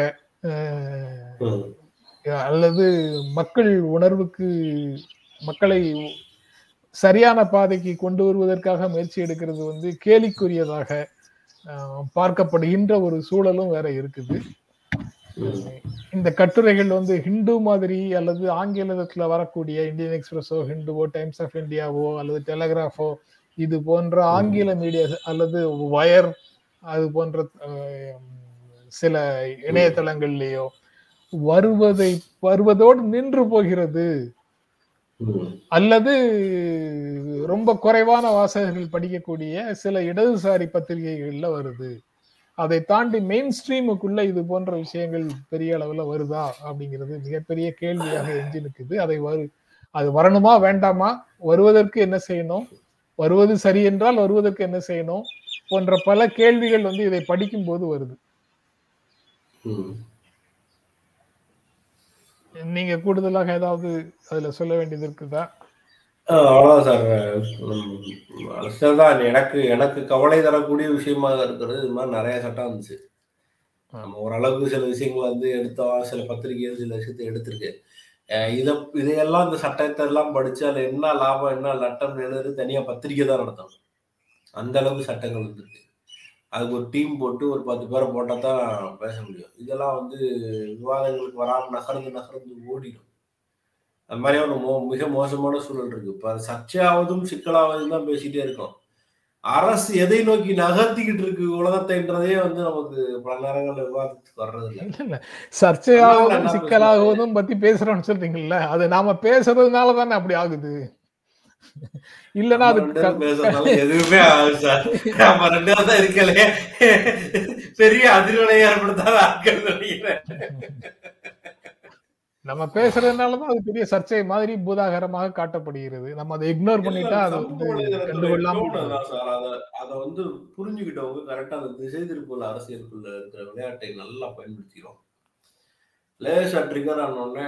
அல்லது மக்கள் உணர்வுக்கு மக்களை சரியான பாதைக்கு கொண்டு வருவதற்காக முயற்சி எடுக்கிறது வந்து கேலிக்குரியதாக பார்க்கப்படுகின்ற ஒரு சூழலும் வேற இருக்குது. இந்த கட்டுரைகள் வந்து ஹிந்து மாதிரி அல்லது ஆங்கிலத்துல வரக்கூடிய இந்தியன் எக்ஸ்பிரஸோ ஹிந்துவோ டைம்ஸ் ஆஃப் இந்தியாவோ அல்லது டெலகிராஃபோ இது போன்ற ஆங்கில மீடியா அல்லது வயர் அது போன்ற சில இணையதளங்கள்லயோ வருவதை வருவதோடு நின்று போகிறது. அல்லது ரொம்ப குறைவான வாசகர்கள் படிக்கக்கூடிய சில இடதுசாரி பத்திரிகைகள்ல வருது. அதை தாண்டி மெயின் ஸ்ட்ரீமுக்குள்ள இது போன்ற விஷயங்கள் பெரிய அளவுல வருதா அப்படிங்கிறது மிகப்பெரிய கேள்வியாக எஞ்சி நிற்குது அதை வரு அது வரணுமா வேண்டாமா வருவதற்கு என்ன செய்யணும்? வருவது சரி என்றால் வருவதற்கு என்ன செய்யணும் போன்ற பல கேள்விகள் வந்து இதை படிக்கும் போது வருது. நீங்க கூடுதலாக ஏதாவது அதுல சொல்ல வேண்டியது இருக்குதா? ஆஹ் அவ்வளவுதான் சார். அரசியல் தான். எனக்கு எனக்கு கவலை தரக்கூடிய விஷயமாக இருக்கிறது. இது மாதிரி நிறைய சட்டம் இருந்துச்சு நம்ம ஓரளவுக்கு சில விஷயங்கள் வந்து எடுத்தோம். சில பத்திரிகைகள் சில விஷயத்தை எடுத்திருக்கு. இதை இதையெல்லாம் இந்த சட்டத்தை எல்லாம் படிச்சு அதுல என்ன லாபம் என்ன நட்டம் எழுது தனியா பத்திரிக்கை தான் நடத்தணும். அந்த அளவுக்கு சட்டங்கள் வந்துருக்கு அதுக்கு ஒரு டீம் போட்டு ஒரு பத்து பேரை போட்டால் தான் பேச முடியும். இதெல்லாம் வந்து விவாதங்களுக்கு வராமல் நகர்ந்து நகர்ந்து ஓடிடும். அது மாதிரி மோ மிக மோசமான சூழல் இருக்கு. இப்போ சர்ச்சையாவதும் சிக்கலாவதும் தான் பேசிகிட்டே இருக்கோம். அரசு எதை நோக்கி நகர்த்திக்கிட்டு இருக்கு உலகத்தைன்றதே வந்து நமக்கு பல நேரங்கள்ல விவாதத்துக்கு வர்றது இல்லை என்ன சிக்கலாகுவதும் பத்தி பேசுறோம்னு சொல்றீங்கல்ல அது நாம பேசுறதுனால தானே அப்படி ஆகுது? இல்லனா அது எதுவுமே நம்ம ரெண்டு பேரும் தான் இருக்கலே. பெரிய அதிர்வலை ஏற்படுத்தாத ஆட்கள் நினைக்கிறேன் நம்ம பேசுறதுனாலதான் அது பெரிய சர்ச்சை மாதிரி பூதாகரமாக காட்டப்படுகிறது. நம்ம அதை இக்னோர் பண்ணிட்டா அது வந்து கண்டுகொள்ளாம அத வந்து புரிஞ்சுக்கிட்டவங்க கரெக்டா அந்த திசை திருப்பல் அரசியலுக்குள்ள இருக்கிற விளையாட்டை நல்லா பயன்படுத்திக்கிறோம் லேசா ட்ரிகர் ஆனோடனே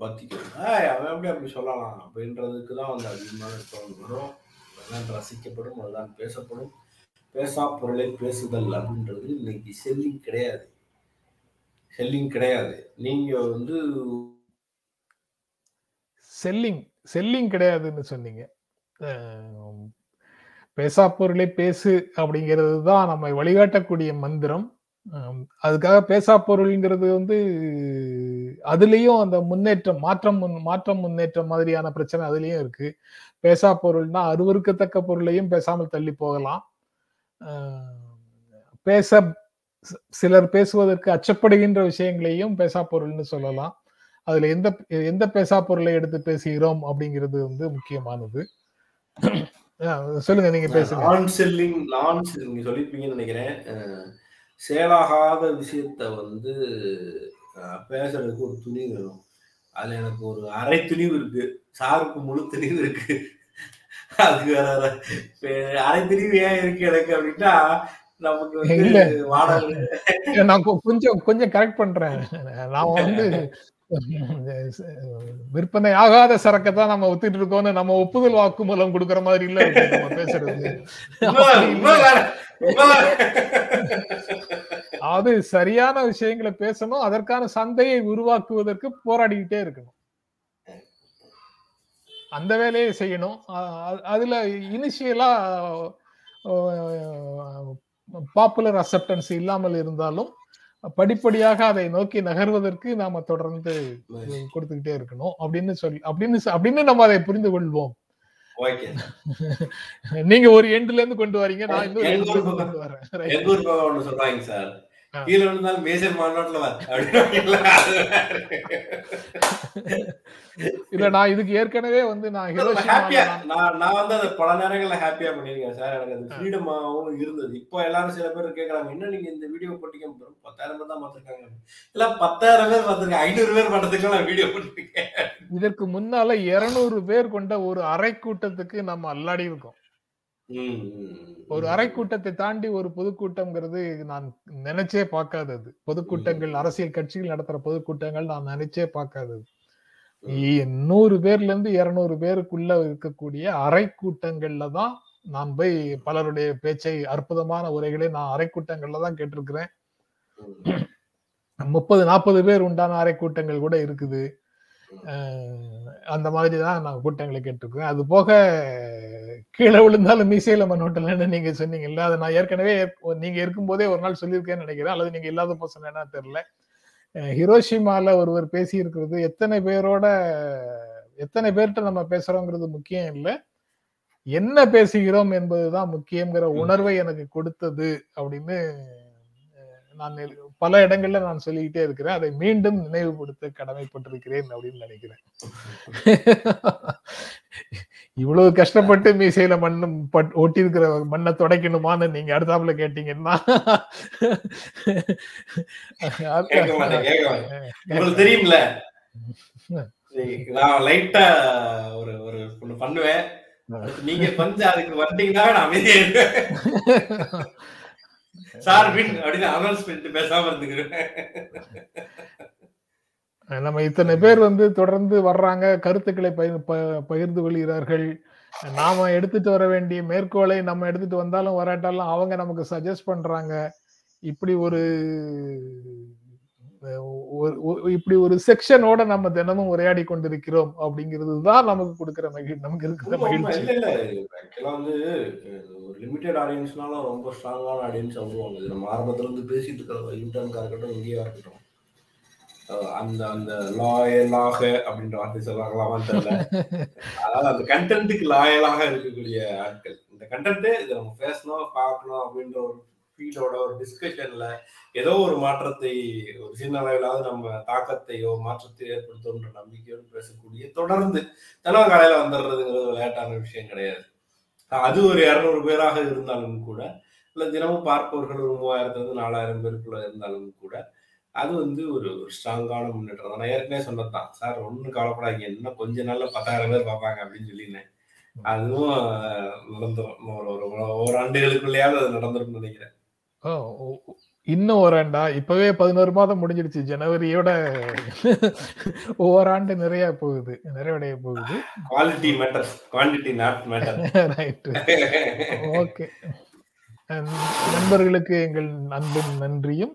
பத்திக்கும். அவன் எப்படி அப்படி சொல்லலாம்? அப்படின்றதுக்கு தான் வந்து அதிகமான தோணு வரும். அதுதான் ரசிக்கப்படும் அதுதான் பேசப்படும். பேசா பொருளை பேசுதல் அப்படின்றது இன்னைக்கு செல்லிங் கிடையாது. செல்லிங் கிடையாது. நீங்க வந்து செல்லிங் செல்லிங் கிடையாதுன்னு சொன்னீங்க. பேசா பொருளை பேசு அப்படிங்கிறது தான் நம்மை வழிகாட்டக்கூடிய மந்திரம். அதுக்காக பேசா பொருள்ங்கிறது வந்து அதுலேயும் அந்த முன்னேற்றம் மாற்றம் முன்- மாற்றம் முன்னேற்றம் மாதிரியான பிரச்சனை அதுலேயும் இருக்கு. பேசா பொருள்னா அருவருக்கத்தக்க பொருளையும் பேசாமல் தள்ளி போகலாம். பேச சிலர் பேசுவதற்கு அச்சப்படுகின்ற விஷயங்களையும் பேசா பொருள்னு சொல்லலாம். அதுல எந்த எந்த பேசா பொருளை எடுத்து பேசுகிறோம் அப்படிங்கிறது வந்து முக்கியமானது. சொல்லுங்க நீங்க பேசுங்க. நான் செல்லிங் நான் நீங்க சொல்லிருப்பீங்கன்னு நினைக்கிறேன். செயலாகாத விஷயத்த வந்து பேசுறதுக்கு ஒரு துணிவு வேணும். அதுல எனக்கு ஒரு அரை துணிவு இருக்கு. சாருக்கு முழு துணிவு இருக்கு. அது வேற அரை துணிவு ஏன் இருக்கு எனக்கு அப்படின்னா நமக்கு. வந்து வாடகை. நான் கொஞ்சம் கொஞ்சம் கரெக்ட் பண்றேன். நாம வந்து விற்பனை ஆகாத சரக்கை தான் நம்ம ஒத்துட்டு இருக்கோம்னு நம்ம ஒப்புதல் வாக்குமூலம் கொடுக்கற மாதிரி இல்ல நம்ம பேசுறது. அது சரியான விஷயங்களை பேசணும் அதற்கான சந்தையை உருவாக்குவதற்கு போராடிக்கிட்டே இருக்கணும். அந்த வேலையை செய்யணும். அதுல இனிஷியலா பாப்புலர் அக்செப்டன்ஸ் இல்லாமல் இருந்தாலும் படிப்படியாக அதை நோக்கி நகர்வதற்கு நாம தொடர்ந்து கொடுத்துக்கிட்டே இருக்கணும். அப்படின்னு சொல்லி அப்படின்னு அப்படின்னு நம்ம அதை புரிந்து கொள்வோம். நீங்க ஒரு எண்ட்ல இருந்து கொண்டு வரீங்க. நான் இன்னொரு கொண்டு வரேன். சொல்றாங்க சார். கீழே விழுந்தாலும் மேஜர் மாநாட்டுல இல்ல நான் இதுக்கு ஏற்கனவே வந்து நான் ஹாப்பியா நான் நான் வந்து அதை பல நேரங்கள்ல ஹாப்பியா பண்ணிருக்கேன் சார். எனக்கு அது ஃப்ரீடமாவும் இருந்தது. இப்போ எல்லாரும் சில பேர் கேக்குறாங்க என்ன நீங்க இந்த வீடியோ போட்டீங்க? பத்தாயிரம் பேர் தான் பார்த்திருக்காங்க. இல்ல பத்தாயிரம் பேர் பார்த்திருக்கேன். ஐநூறு பேர் படத்துக்கு நான் வீடியோ போட்டிருக்கேன். இதற்கு முன்னால 200 பேர் கொண்ட ஒரு அறை கூட்டத்துக்கு நம்ம அல்லாடி இருக்கோம். ஒரு அறை கூட்டத்தை தாண்டி ஒரு பொதுக்கூட்டம்ங்கிறது நான் நினைச்சே பார்க்காதது. பொதுக்கூட்டங்கள் அரசியல் கட்சிகள் நடத்துற பொதுக்கூட்டங்கள் நான் நினைச்சே பார்க்காதது. நூறு பேர்ல இருந்து இருநூறு பேருக்குள்ள இருக்கக்கூடிய அறை கூட்டங்கள்ல தான் நான் போய் பலருடைய பேச்சை அற்புதமான உரைகளை நான் அறை கூட்டங்கள்ல தான் கேட்டிருக்கிறேன். முப்பது நாற்பது பேர் உண்டான அறை கூட்டங்கள் கூட இருக்குது. அந்த மாதிரி தான் நான் கூட்டங்களை கேட்டிருக்கிறேன். அது போக கீழே விழுந்தாலும் மீசையில மண்ணோட்டலன்னு நீங்க சொன்னீங்கல்ல. அதை நான் ஏற்கனவே ஏற்க- நீங்க இருக்கும்போதே ஒரு நாள் சொல்லியிருக்கேன்னு நினைக்கிறேன். அல்லது நீங்க இல்லாத பர்சன் என்ன தெரியல. ஹிரோஷிமால ஒருவர் பேசி இருக்கிறது எத்தனை பேரோட எத்தனை பேர்கிட்ட நம்ம பேசுறோங்கிறது முக்கியம் இல்லை. என்ன பேசுகிறோம் என்பதுதான் முக்கியங்கிற உணர்வை எனக்கு கொடுத்தது அப்படின்னு நான் பல இடங்கள்ல நான் சொல்லிக்கிட்டே இருக்கிறேன். அதை மீண்டும் நினைவுபடுத்த கடமைப்பட்டிருக்கிறேன் அப்படின்னு நினைக்கிறேன். இவ்வளவு கஷ்டப்பட்டு மீசையில மண்ணு பட்- ஒட்டியிருக்கிற மண்ணை துடைக்கணுமான்னு நீங்க அடுத்தாப்புல கேட்டீங்கன்னா. தெரியும்ல? நான் லைட்டா ஒரு ஒரு ஒண்ணு பண்ணுவேன். நீங்க கொஞ்சம் அதுக்கு வந்தீங்கன்னா நான் அமைதியா இருப்பேன். சார் அப்படின்னு அனௌன்ஸ் பண்ணிட்டு பேசாம இருந்துக்கிறேன். நம்ம இத்தனை பேர் வந்து தொடர்ந்து வர்றாங்க கருத்துக்களை பகிர்ந்து கொள்கிறார்கள். நாம எடுத்துட்டு வர வேண்டிய மேற்கோளை நம்ம எடுத்துட்டு வந்தாலும் வராட்டாலும் அவங்க நமக்கு சஜஸ்ட் பண்றாங்க. இப்படி ஒரு இப்படி ஒரு செக்ஷனோட நம்ம தினமும் உரையாடி கொண்டிருக்கிறோம் அப்படிங்கிறது தான் நமக்கு கொடுக்கிற மகிழ் நமக்கு இருக்கிற. மகிழ்ச்சி. இல்ல இல்ல. வந்து ஒரு லிமிடெட் ஆடியன்ஸ்னாலும் ரொம்ப ஸ்ட்ராங்கான ஆடியன்ஸ் இது நம்ம ஆரம்பத்துல இருந்து பேசிட்டு இருக்கிற இன்டர்ன்கா இருக்கட்டும் இங்கேயா இருக்கட்டும் அந்த அந்த லாயலாக அப்படின்ற வார்த்தை சொல்றாங்களாமான்னு தெரியல. அதாவது அந்த கண்டென்ட்டுக்கு லாயலாக இருக்கக்கூடிய ஆட்கள். இந்த கண்டென்ட் இதை நம்ம பேசணும் பார்க்கணும் அப்படின்ற ஒரு ஃபீல்டோட ஒரு டிஸ்கஷன்ல ஏதோ ஒரு மாற்றத்தை ஒரு சின்ன அளவிலாவது நம்ம தாக்கத்தையோ மாற்றத்தை ஏற்படுத்தோன்ற நம்பிக்கையோடு பேசக்கூடிய தொடர்ந்து தினம் காலையில வந்துடுறதுங்கிறது விளையாட்டான விஷயம் கிடையாது. அது ஒரு இரநூறு பேராக இருந்தாலும் கூட இல்லை தினமும் பார்ப்பவர்கள் ஒரு மூவாயிரத்துல இருந்து நாலாயிரம் பேருக்குள்ள இருந்தாலும் கூட அது வந்து ஒரு ஒரு ஸ்ட்ராங்கான முன்னேற்றம் நான் ஏற்கனவே சொன்னதுதான். சார் ஒன்றும் கவலைப்படாதீங்க. இன்னும் கொஞ்ச நாள்ல பத்தாயிரம் பேர் பார்ப்பாங்க அப்படின்னு சொல்லியிருந்தேன். அதுவும் இன்னும் ஒரு ஒரு ஒரு ஆண்டுகளுக்குள்ளேயாவது அது நடந்துரும்னு நினைக்கிறேன். இன்னும் வரேன்டா இப்பவே பதினோரு மாதம் முடிஞ்சிடுச்சு. ஜனவரியோட ஆண்டு நிறைய போகுது. நிறைவடைய போகுது. Quality matter quantity not matter right okay நண்பர்களுக்கு எங்கள் அன்பும் நன்றியும்.